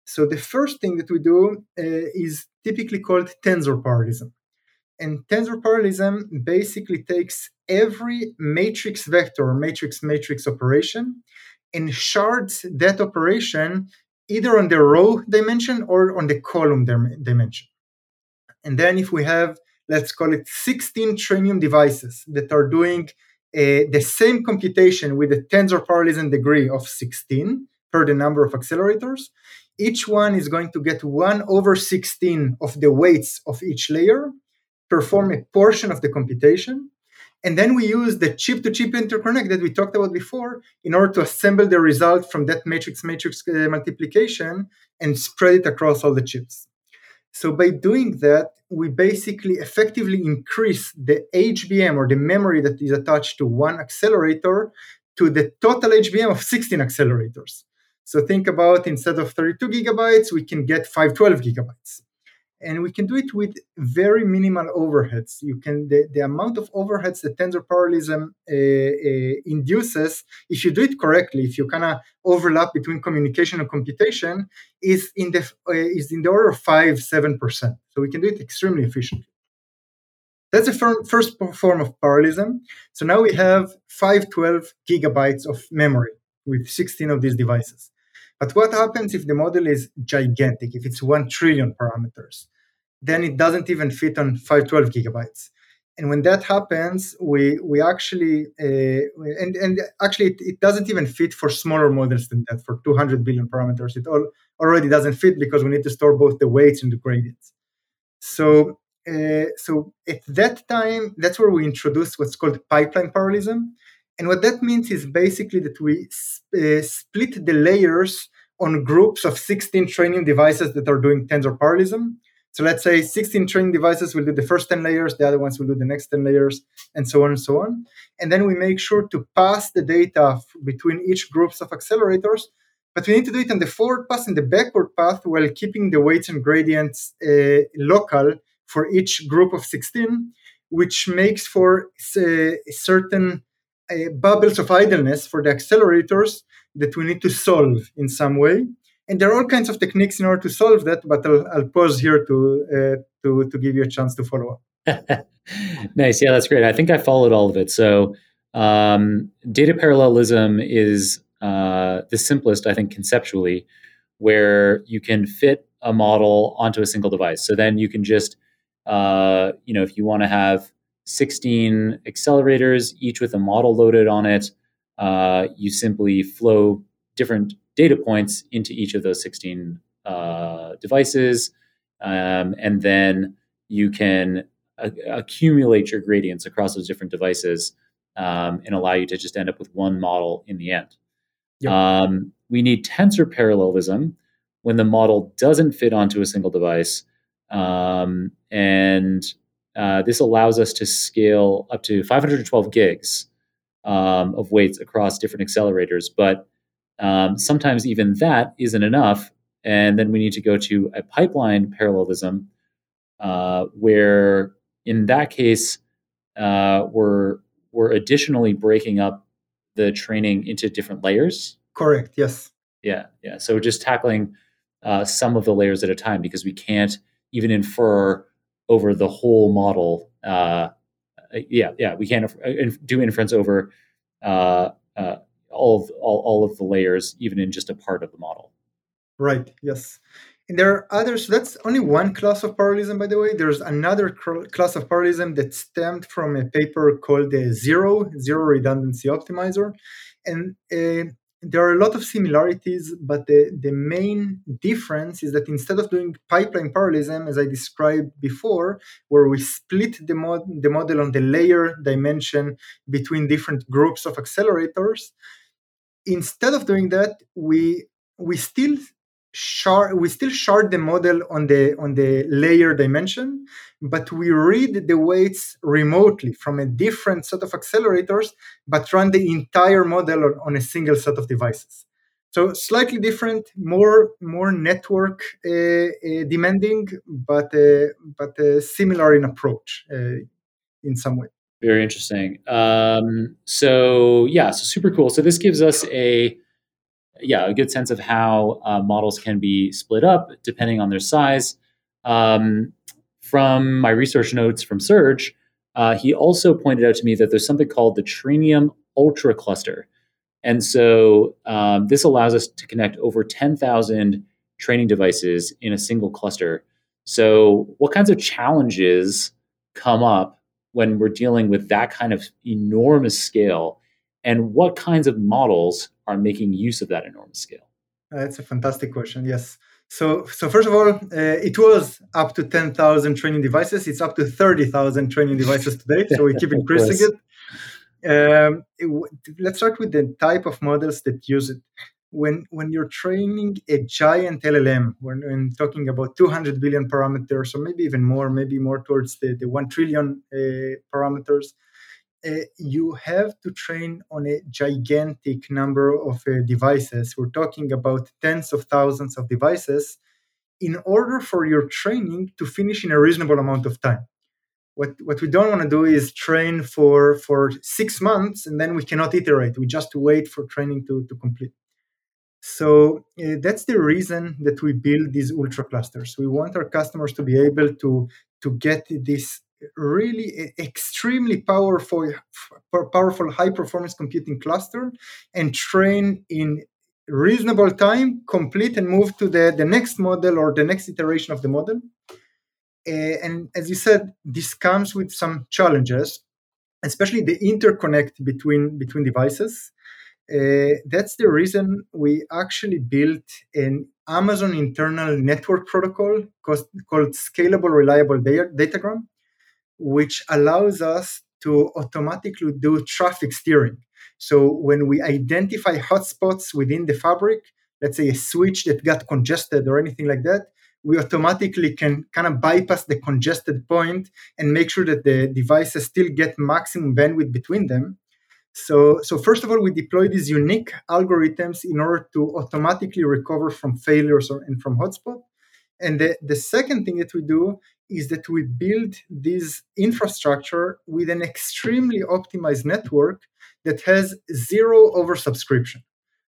So the first thing that we do uh, is typically called tensor parallelism. And tensor parallelism basically takes every matrix vector, matrix matrix operation, and shards that operation either on the row dimension or on the column dimension. And then if we have, let's call it 16 Trainium devices that are doing uh, the same computation with a tensor parallelism degree of 16 per the number of accelerators, each one is going to get 1 over 16 of the weights of each layer, perform a portion of the computation, and then we use the chip to chip interconnect that we talked about before in order to assemble the result from that matrix matrix uh, multiplication and spread it across all the chips. So by doing that, we basically effectively increase the HBM or the memory that is attached to one accelerator to the total HBM of 16 accelerators. So think about instead of 32 gigabytes, we can get 512 gigabytes and we can do it with very minimal overheads. You can the, the amount of overheads that tensor parallelism uh, uh, induces, if you do it correctly, if you kind of overlap between communication and computation, is in the uh, is in the order of five seven percent. So we can do it extremely efficiently. That's the first form of parallelism. So now we have 512 gigabytes of memory with 16 of these devices. But what happens if the model is gigantic, if it's 1 trillion parameters? Then it doesn't even fit on 512 gigabytes. and when that happens, we we actually uh, and and actually it, it, doesn't even fit for smaller models than that. For 200 billion parameters, it all already doesn't fit because we need to store both the weights and the gradients. So uh, so at that time, that's where we introduced what's called pipeline parallelism. And what that means is basically that we uh, split the layers on groups of 16 training devices that are doing tensor parallelism. So let's say 16 training devices will do the first 10 layers, the other ones will do the next 10 layers, and so on and so on. And then we make sure to pass the data f- between each groups of accelerators. But we need to do it on the forward path and the backward path while keeping the weights and gradients uh, local for each group of 16, which makes for uh, certain bubbles of idleness for the accelerators that we need to solve in some way. And there are all kinds of techniques in order to solve that, but I'll, I'll pause here to, uh, to, to give you a chance to follow up. [LAUGHS] nice. Yeah, that's great. I think I followed all of it. So, um, data parallelism is uh, the simplest, I think, conceptually, where you can fit a model onto a single device. So then you can just, uh, you know, if you want to have 16 accelerators, each with a model loaded on it, uh, you simply flow different data points into each of those 16 uh, devices. Um, and then you can a- accumulate your gradients across those different devices um, and allow you to just end up with one model in the end. Yep. Um, we need tensor parallelism when the model doesn't fit onto a single device. Um, and uh, this allows us to scale up to 512 gigs um, of weights across different accelerators. But um, sometimes even that isn't enough. And then we need to go to a pipeline parallelism, uh, where in that case, uh, we're, we're additionally breaking up the training into different layers. Correct, yes. Yeah, yeah. So just tackling uh, some of the layers at a time because we can't even infer over the whole model uh, yeah, yeah, we can't do inference over uh, uh, all, of, all all of the layers, even in just a part of the model. Right. Yes. And there are others. That's only one class of parallelism, by the way. There's another class of parallelism that stemmed from a paper called the Zero Zero Redundancy Optimizer, and uh, there are a lot of similarities, but the, the main difference is that instead of doing pipeline parallelism, as I described before, where we split the, mod, the model on the layer dimension between different groups of accelerators, instead of doing that, we we still we still shard the model on the on the layer dimension but we read the weights remotely from a different set of accelerators but run the entire model on, on a single set of devices. So slightly different more more network uh, uh, demanding but uh, but similar in approach uh, in some way. Very interesting. Um, so yeah so super cool. So this gives us a yeah, a good sense of how uh, models can be split up depending on their size. Um, from my research notes from Serg, uh, he also pointed out to me that there's something called the Trainium Ultra Cluster. And so um, this allows us to connect over 10,000 training devices in a single cluster. So, what kinds of challenges come up when we're dealing with that kind of enormous scale? And what kinds of models are making use of that enormous scale? That's a fantastic question. Yes. So, so first of all, uh, it was up to 10,000 training devices. It's up to 30,000 training devices today. So we keep [LAUGHS] increasing it. Um, it. Let's start with the type of models that use it. When when you're training a giant LLM, when, when talking about 200 billion parameters, or maybe even more, maybe more towards the, the 1 trillion uh, parameters, uh, you have to train on a gigantic number of uh, devices. We're talking about tens of thousands of devices in order for your training to finish in a reasonable amount of time. What, what we don't want to do is train for, for six months and then we cannot iterate. We just wait for training to, to complete. So uh, that's the reason that we build these ultra clusters. We want our customers to be able to, to get this really extremely powerful powerful high performance computing cluster and train in reasonable time complete and move to the, the next model or the next iteration of the model Uh, and as you said, this comes with some challenges, especially the interconnect between between devices. Uh, that's the reason we actually built an Amazon internal network protocol called, called Scalable Reliable Datagram, which allows us to automatically do traffic steering. So when we identify hotspots within the fabric, let's say a switch that got congested or anything like that, we automatically can kind of bypass the congested point and make sure that the devices still get maximum bandwidth between them. So, so first of all, we deploy these unique algorithms in order to automatically recover from failures or, and from hotspot. And the, the second thing that we do is that we build this infrastructure with an extremely optimized network that has zero oversubscription.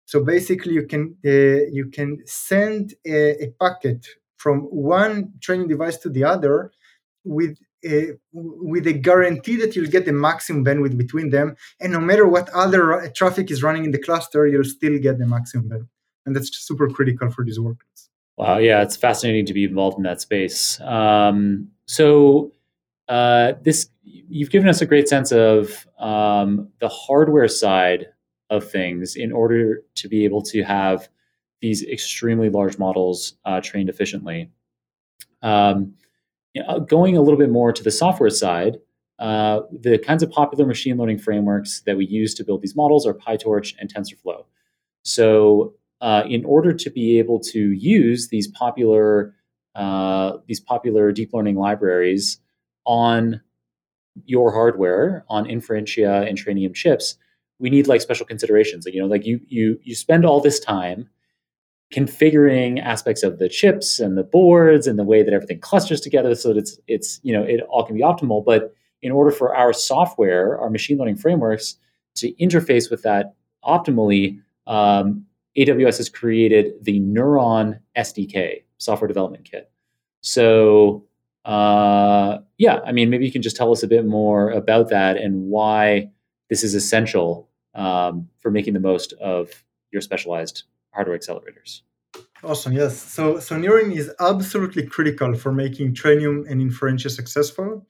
So basically, you can uh, you can send a, a, packet from one training device to the other with a, with a guarantee that you'll get the maximum bandwidth between them, and no matter what other traffic is running in the cluster, you'll still get the maximum bandwidth, and that's super critical for these workloads. Wow, yeah, it's fascinating to be involved in that space. Um, so, uh, this you've given us a great sense of um, the hardware side of things in order to be able to have these extremely large models uh, trained efficiently. Um, you know, going a little bit more to the software side, uh, the kinds of popular machine learning frameworks that we use to build these models are PyTorch and TensorFlow. So uh, in order to be able to use these popular uh, these popular deep learning libraries on your hardware on Inferentia and Trainium chips, we need like special considerations. Like you know, like you you you spend all this time configuring aspects of the chips and the boards and the way that everything clusters together so that it's it's you know it all can be optimal. But in order for our software, our machine learning frameworks to interface with that optimally, um, AWS has created the Neuron SDK software development kit. So, uh, yeah, I mean, maybe you can just tell us a bit more about that and why this is essential um, for making the most of your specialized hardware accelerators. Awesome. Yes. So, so Neuron is absolutely critical for making Trainium and Inferentia successful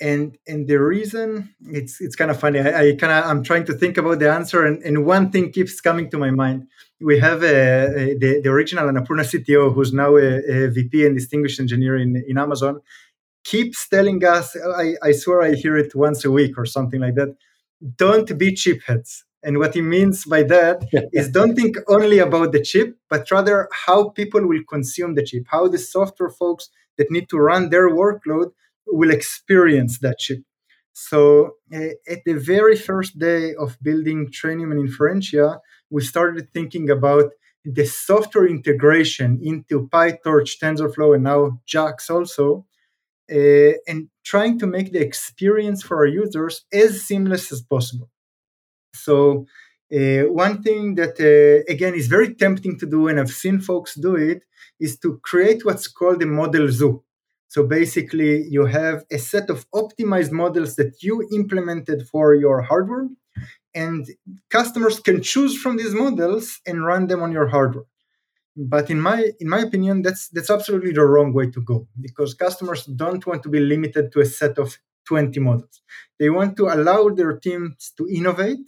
and and the reason it's it's kind of funny. I, I kind of i'm trying to think about the answer and, and one thing keeps coming to my mind. We have a, a, the, the original annapurna cto who's now a, a, vp and distinguished engineer in, in amazon keeps telling us I, I swear i hear it once a week or something like that. Don't be chipheads. And what he means by that [LAUGHS] is don't think only about the chip but rather how people will consume the chip how the software folks that need to run their workload will experience that chip. So uh, at the very first day of building Trainium and Inferentia, we started thinking about the software integration into PyTorch, TensorFlow, and now JAX also, uh, and trying to make the experience for our users as seamless as possible. So uh, one thing that uh, again is very tempting to do, and I've seen folks do it, is to create what's called a model zoo. So basically, you have a set of optimized models that you implemented for your hardware, and customers can choose from these models and run them on your hardware. But in my in my opinion, that's that's absolutely the wrong way to go because customers don't want to be limited to a set of 20 models. They want to allow their teams to innovate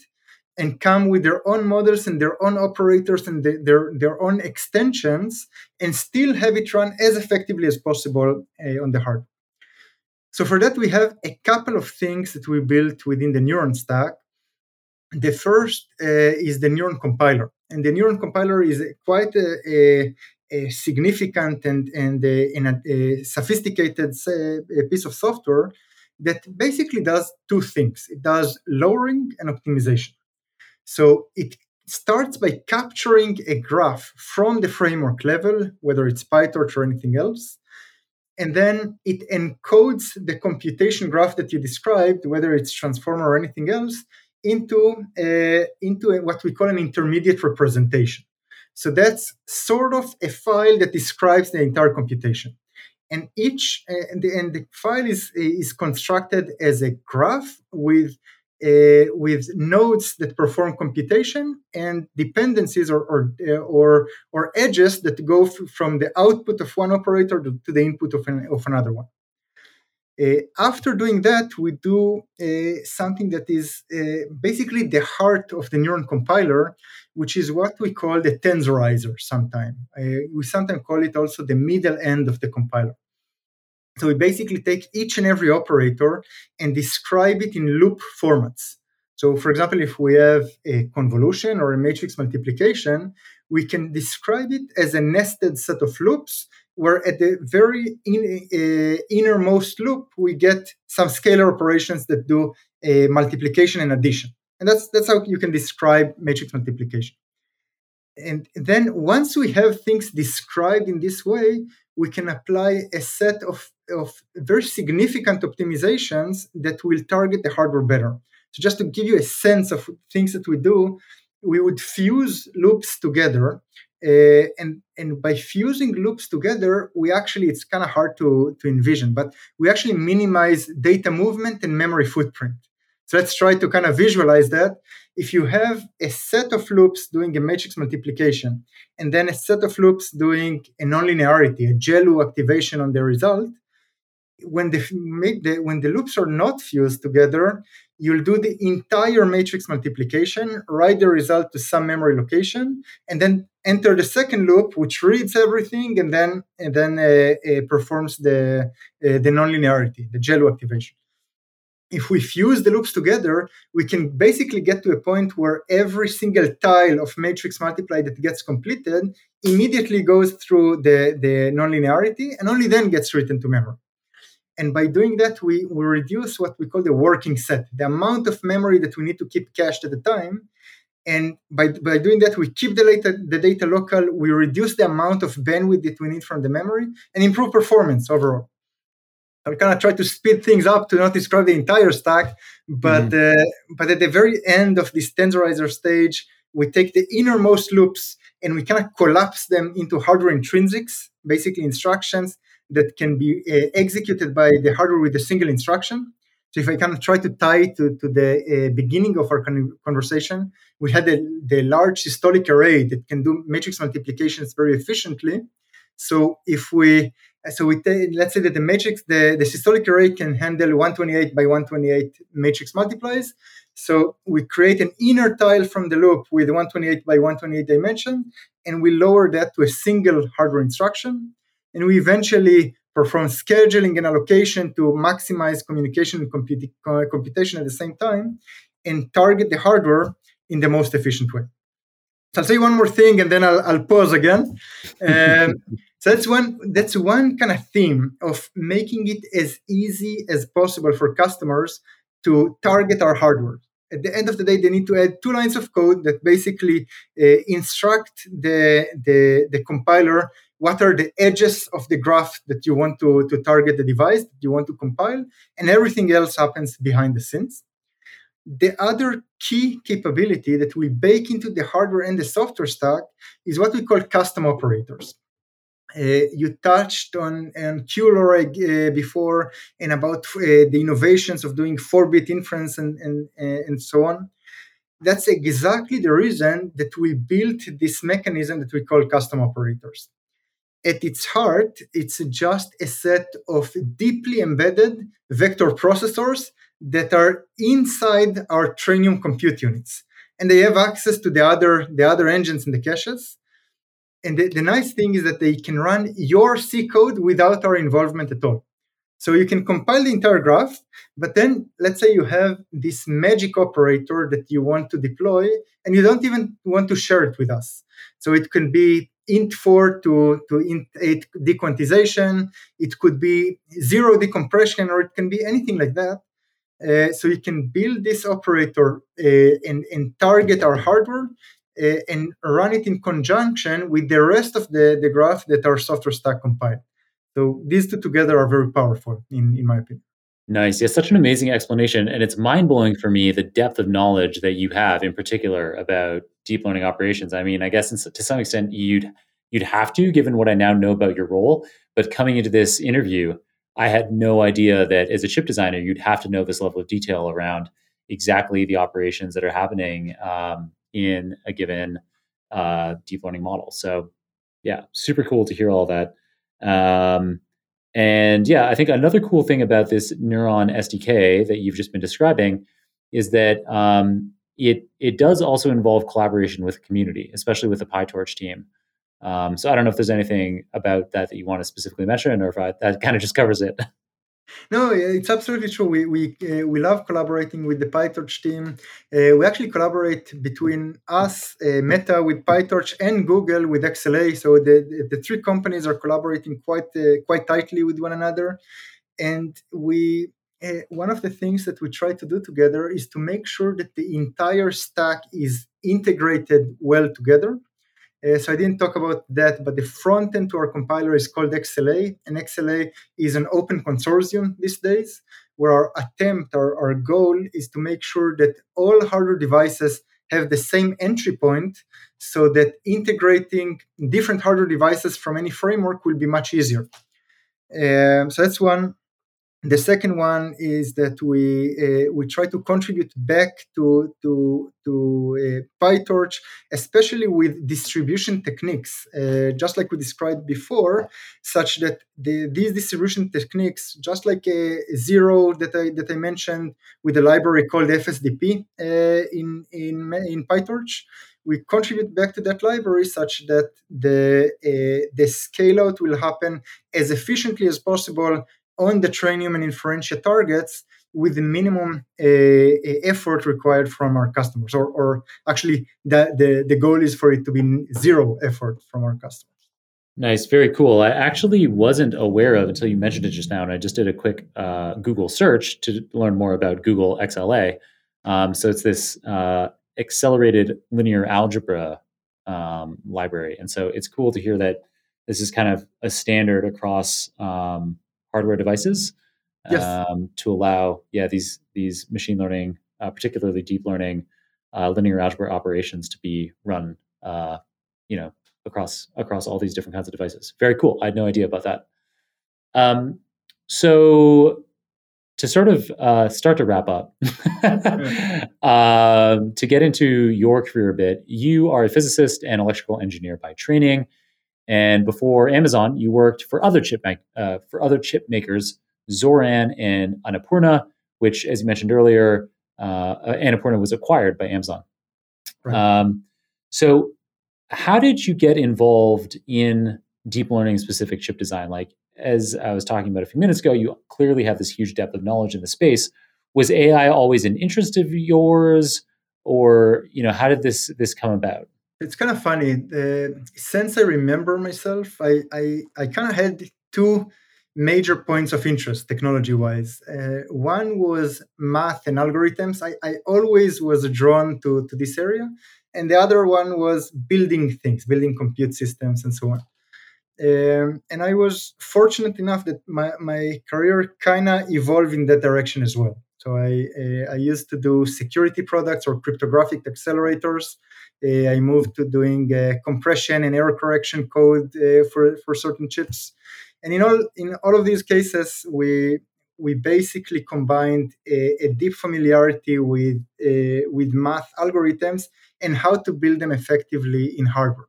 and come with their own models and their own operators and the, their, their own extensions and still have it run as effectively as possible uh, on the hardware. So for that, we have a couple of things that we built within the Neuron stack. The first uh, is the Neuron compiler. And the Neuron compiler is quite a, a, a significant and, and, a, and a, sophisticated uh, piece of software that basically does two things. It does lowering and optimization. So it starts by capturing a graph from the framework level, whether it's PyTorch or anything else. And then it encodes the computation graph that you described, whether it's transformer or anything else, into, a, into a, what we call an intermediate representation. So that's sort of a file that describes the entire computation. And each uh, and, the, and the file is, is constructed as a graph with uh, with nodes that perform computation and dependencies or or uh, or, or edges that go f- from the output of one operator to, the input of, an, of another one. Uh, after doing that, we do uh, something that is uh, basically the heart of the neuron compiler, which is what we call the tensorizer sometimes. we sometimes call it also the middle end of the compiler. So we basically take each and every operator and describe it in loop formats. So, for example, if we have a convolution or a matrix multiplication, we can describe it as a nested set of loops where at the very in, uh, innermost loop we get some scalar operations that do a multiplication and addition and that's that's how you can describe matrix multiplication and then once we have things described in this way we can apply a set of, of very significant optimizations that will target the hardware better. So just to give you a sense of things that we do we would fuse loops together uh, and and by fusing loops together we actually it's kind of hard to to envision but we actually minimize data movement and memory footprint so let's try to kind of visualize that if you have a set of loops doing a matrix multiplication and then a set of loops doing a nonlinearity a GELU activation on the result when the, when the loops are not fused together you'll do the entire matrix multiplication, write the result to some memory location, and then enter the second loop, which reads everything and then and then uh, uh, performs the uh, the nonlinearity, the GELU activation. If we fuse the loops together, we can basically get to a point where every single tile of matrix multiply that gets completed immediately goes through the, the nonlinearity and only then gets written to memory. And by doing that, we, we reduce what we call the working set, the amount of memory that we need to keep cached at the time. And by, by doing that, we keep the data, the data local, we reduce the amount of bandwidth that we need from the memory, and improve performance overall. I kind of try to speed things up to not describe the entire stack, but mm-hmm. uh, but at the very end of this tensorizer stage, we take the innermost loops and we kind of collapse them into hardware intrinsics, basically instructions that can be uh, executed by the hardware with a single instruction. So if I kind of try to tie to, to the uh, beginning of our con- conversation, we had the, the large systolic array that can do matrix multiplications very efficiently. So if we so we t- let's say that the matrix the, the systolic array can handle 128 by 128 matrix multiplies. So we create an inner tile from the loop with 128 by 128 dimension, and we lower that to a single hardware instruction and we eventually perform scheduling and allocation to maximize communication and comput- computation at the same time and target the hardware in the most efficient way. So I'll say one more thing and then I'll, I'll pause again. [LAUGHS] Um, so that's one that's one kind of theme of making it as easy as possible for customers to target our hardware. At the end of the day, they need to add two lines of code that basically uh, instruct the, the, the compiler what are the edges of the graph that you want to, to target the device that you want to compile, and everything else happens behind the scenes. The other key capability that we bake into the hardware and the software stack is what we call custom operators. Uh, you touched on, on QLoRa uh, before and about uh, the innovations of doing 4-bit inference and, and, uh, and so on. That's exactly the reason that we built this mechanism that we call custom operators at its heart, it's just a set of deeply embedded vector processors that are inside our Trainium compute units. And they have access to the other, the other engines in the caches. And the, the nice thing is that they can run your C code without our involvement at all. So you can compile the entire graph, but then let's say you have this magic operator that you want to deploy and you don't even want to share it with us. So it can be int4 to, to int8 dequantization. It could be zero decompression, or it can be anything like that. Uh, so you can build this operator uh, and, and, target our hardware uh, and run it in conjunction with the rest of the, the graph that our software stack compiled. So these two together are very powerful, in, in my opinion. Nice. Yeah, such an amazing explanation. And it's mind blowing for me the depth of knowledge that you have in particular about deep learning operations. I mean, I guess to some extent you'd you'd have to, given what I now know about your role. But coming into this interview, I had no idea that as a chip designer, you'd have to know this level of detail around exactly the operations that are happening um, in a given uh, deep learning model. So, yeah, super cool to hear all that. Um, And yeah, I think another cool thing about this Neuron SDK that you've just been describing is that um, it it does also involve collaboration with the community, especially with the PyTorch team. Um, so I don't know if there's anything about that that you want to specifically mention, or if I, that kind of just covers it. [LAUGHS] No, it's absolutely true. We we uh, we love collaborating with the PyTorch team. Uh, we actually collaborate between us, uh, Meta with PyTorch, and Google with XLA. So the the three companies are collaborating quite uh, quite tightly with one another, and we. Uh, one of the things that we try to do together is to make sure that the entire stack is integrated well together. Uh, so I didn't talk about that, but the front end to our compiler is called XLA, and XLA is an open consortium these days, where our attempt, our, our goal is to make sure that all hardware devices have the same entry point so that integrating different hardware devices from any framework will be much easier. Um, so that's one. The second one is that we uh, we try to contribute back to to to uh, PyTorch, especially with distribution techniques, uh, just like we described before, such that the, these distribution techniques, just like a zero that I that I mentioned with a library called FSDP uh, in in in PyTorch, we contribute back to that library such that the uh, the scale out will happen as efficiently as possible on the trainium and inferentia targets with the minimum uh, effort required from our customers or, or actually the, the, the goal is for it to be zero effort from our customers. Nice very cool. I actually wasn't aware of until you mentioned it just now and i just did a quick uh, google search to learn more about google xla um, so it's this uh, accelerated linear algebra um, library. And so it's cool to hear that this is kind of a standard across um, hardware devices yes. um, to allow yeah these these machine learning, uh, particularly deep learning, uh, linear algebra operations to be run uh, you know across across all these different kinds of devices. Very cool. I had no idea about that. Um, so to sort of uh, start to wrap up, [LAUGHS] um, to get into your career a bit, you are a physicist and electrical engineer by training. And before Amazon, you worked for other chip uh, for other chip makers, Zoran and Annapurna, which, as you mentioned earlier, uh, Annapurna was acquired by Amazon. Right. Um, so, how did you get involved in deep learning specific chip design? Like, as I was talking about a few minutes ago, you clearly have this huge depth of knowledge in the space. Was AI always an interest of yours, or you know, how did this this come about? It's kind of funny. Uh, since I remember myself, I I, I kind of had two major points of interest technology wise. Uh, one was math and algorithms. I, I always was drawn to, to this area. And the other one was building things, building compute systems and so on. Um, and I was fortunate enough that my, my career kind of evolved in that direction as well. So I, uh, I used to do security products or cryptographic accelerators. Uh, I moved to doing uh, compression and error correction code for, for certain chips. And in all in all of these cases, we we basically combined a, a deep familiarity with with math algorithms and how to build them effectively in hardware.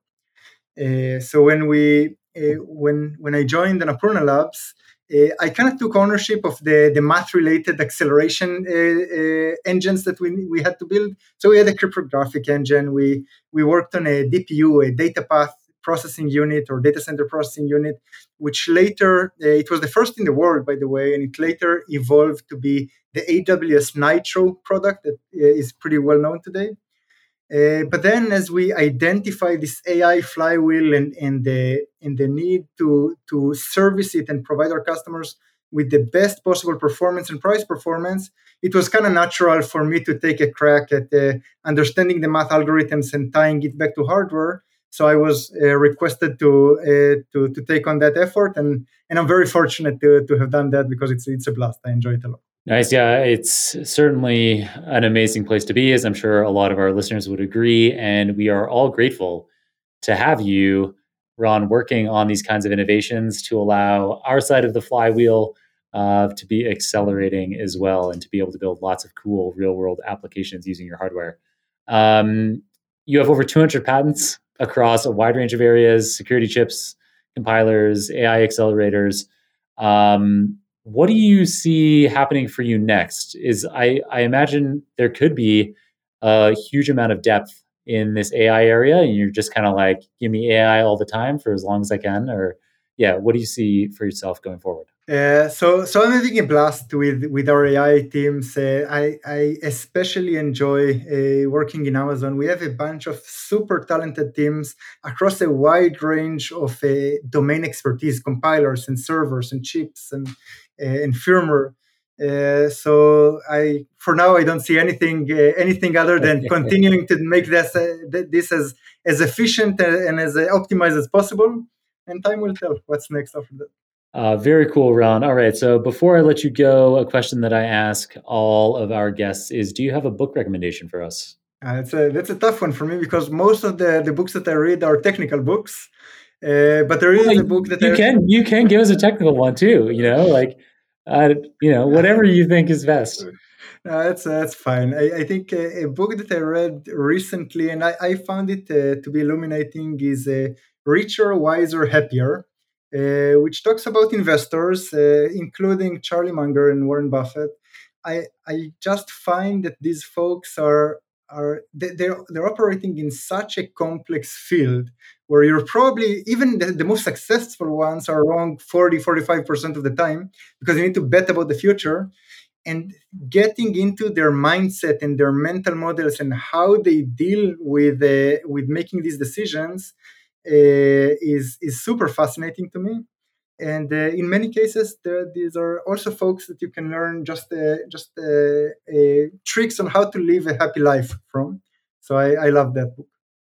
So when we uh, when when I joined the Annapurna Labs, uh, I kind of took ownership of the, the math related acceleration uh, uh, engines that we, we had to build. So we had a cryptographic engine. We, we worked on a DPU, a data path processing unit or data center processing unit, which later, uh, it was the first in the world, by the way, and it later evolved to be the AWS Nitro product that uh, is pretty well known today. Uh, but then, as we identify this AI flywheel and, and the and the need to to service it and provide our customers with the best possible performance and price performance, it was kind of natural for me to take a crack at uh, understanding the math algorithms and tying it back to hardware. So I was uh, requested to, to to take on that effort, and and I'm very fortunate to to have done that because it's it's a blast. I enjoy it a lot. Nice. Yeah, it's certainly an amazing place to be, as I'm sure a lot of our listeners would agree. And we are all grateful to have you, Ron, working on these kinds of innovations to allow our side of the flywheel uh, to be accelerating as well and to be able to build lots of cool real world applications using your hardware. Um, you have over 200 patents across a wide range of areas security chips, compilers, AI accelerators. Um, what do you see happening for you next? Is I, I imagine there could be a huge amount of depth in this AI area, and you're just kind of like, give me AI all the time for as long as I can, or yeah, what do you see for yourself going forward? Uh, so, so I'm having a blast with with our AI teams. Uh, I I especially enjoy uh, working in Amazon. We have a bunch of super talented teams across a wide range of uh, domain expertise, compilers and servers and chips and uh, and firmware. Uh, so I, for now, I don't see anything anything other than [LAUGHS] continuing to make this this as as efficient and as optimized as possible. And time will tell what's next after that. Uh, very cool, Ron. All right. So before I let you go, a question that I ask all of our guests is Do you have a book recommendation for us? Uh, that's, a, that's a tough one for me because most of the, the books that I read are technical books. Uh, but there is well, a book that you I can you can give us a technical one too. You know, like uh, you know whatever you think is best. No, that's that's fine. I, I think a, a, book that I read recently and I, I found it uh, to be illuminating is uh, "Richer, Wiser, Happier." Uh, which talks about investors, uh, including Charlie Munger and Warren Buffett. I, I just find that these folks are are they're they're operating in such a complex field where you're probably even the, the most successful ones are wrong 40 45% of the time because you need to bet about the future and getting into their mindset and their mental models and how they deal with uh, with making these decisions uh, is is super fascinating to me. And uh, in many cases, there, these are also folks that you can learn just uh, just tricks on how to live a happy life from. So I, I love that book.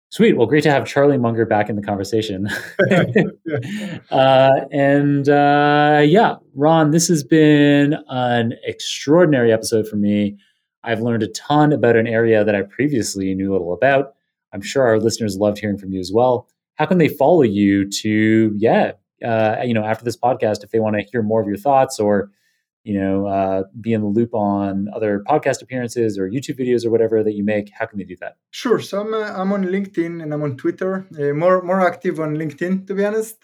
Sweet. Well, great to have Charlie Munger back in the conversation. [LAUGHS] [LAUGHS] uh, and uh, yeah, Ron, this has been an extraordinary episode for me. I've learned a ton about an area that I previously knew little about. I'm sure our listeners loved hearing from you as well how can they follow you to yeah uh, you know after this podcast if they want to hear more of your thoughts or you know uh, be in the loop on other podcast appearances or youtube videos or whatever that you make how can they do that sure so i'm, uh, I'm on linkedin and i'm on twitter uh, more more active on linkedin to be honest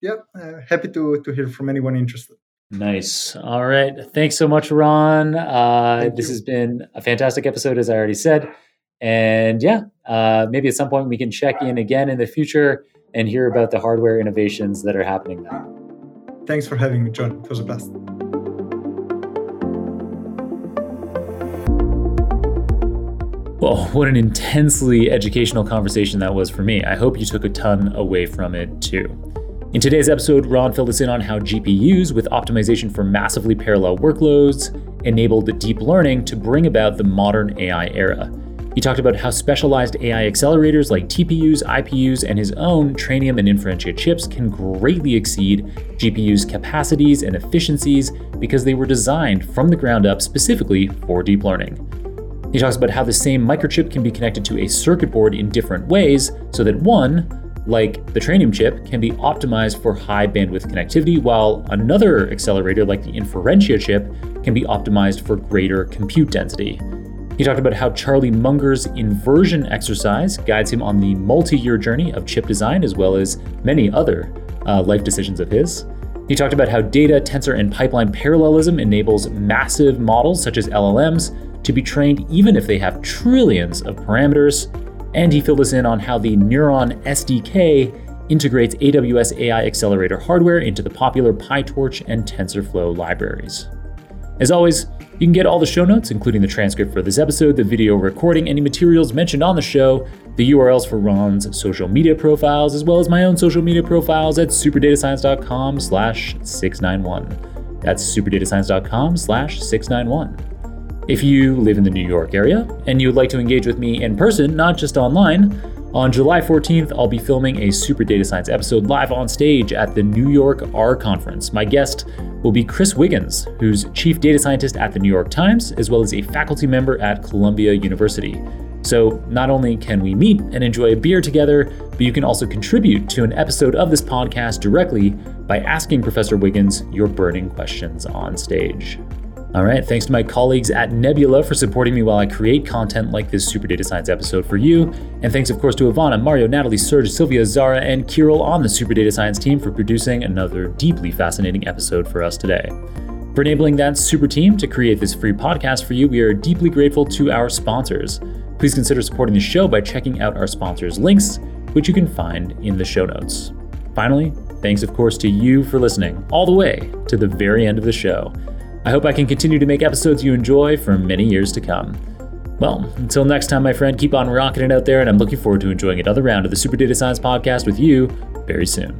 yeah uh, happy to to hear from anyone interested Nice. All right. Thanks so much, Ron. Uh, this you. has been a fantastic episode, as I already said. And yeah, uh, maybe at some point we can check in again in the future and hear about the hardware innovations that are happening now. Thanks for having me, Jon. It was a blast. Well, what an intensely educational conversation that was for me. I hope you took a ton away from it too. In today's episode, Ron filled us in on how GPUs, with optimization for massively parallel workloads, enabled deep learning to bring about the modern AI era. He talked about how specialized AI accelerators like TPUs, IPUs, and his own Trainium and Inferentia chips can greatly exceed GPU's capacities and efficiencies because they were designed from the ground up specifically for deep learning. He talks about how the same microchip can be connected to a circuit board in different ways so that one, like the Trainium chip, can be optimized for high bandwidth connectivity, while another accelerator, like the Inferentia chip, can be optimized for greater compute density. He talked about how Charlie Munger's inversion exercise guides him on the multi year journey of chip design, as well as many other uh, life decisions of his. He talked about how data, tensor, and pipeline parallelism enables massive models such as LLMs to be trained even if they have trillions of parameters. And he filled us in on how the Neuron SDK integrates AWS AI accelerator hardware into the popular PyTorch and TensorFlow libraries. As always, you can get all the show notes, including the transcript for this episode, the video recording, any materials mentioned on the show, the URLs for Ron's social media profiles, as well as my own social media profiles at superdatascience.com slash 691. That's superdatascience.com slash 691. If you live in the New York area and you would like to engage with me in person, not just online, on July 14th, I'll be filming a Super Data Science episode live on stage at the New York R Conference. My guest will be Chris Wiggins, who's chief data scientist at the New York Times, as well as a faculty member at Columbia University. So, not only can we meet and enjoy a beer together, but you can also contribute to an episode of this podcast directly by asking Professor Wiggins your burning questions on stage. All right, thanks to my colleagues at Nebula for supporting me while I create content like this Super Data Science episode for you. And thanks, of course, to Ivana, Mario, Natalie, Serg, Sylvia, Zara, and Kirill on the Super Data Science team for producing another deeply fascinating episode for us today. For enabling that super team to create this free podcast for you, we are deeply grateful to our sponsors. Please consider supporting the show by checking out our sponsors' links, which you can find in the show notes. Finally, thanks, of course, to you for listening all the way to the very end of the show. I hope I can continue to make episodes you enjoy for many years to come. Well, until next time, my friend, keep on rocking it out there, and I'm looking forward to enjoying another round of the Super Data Science Podcast with you very soon.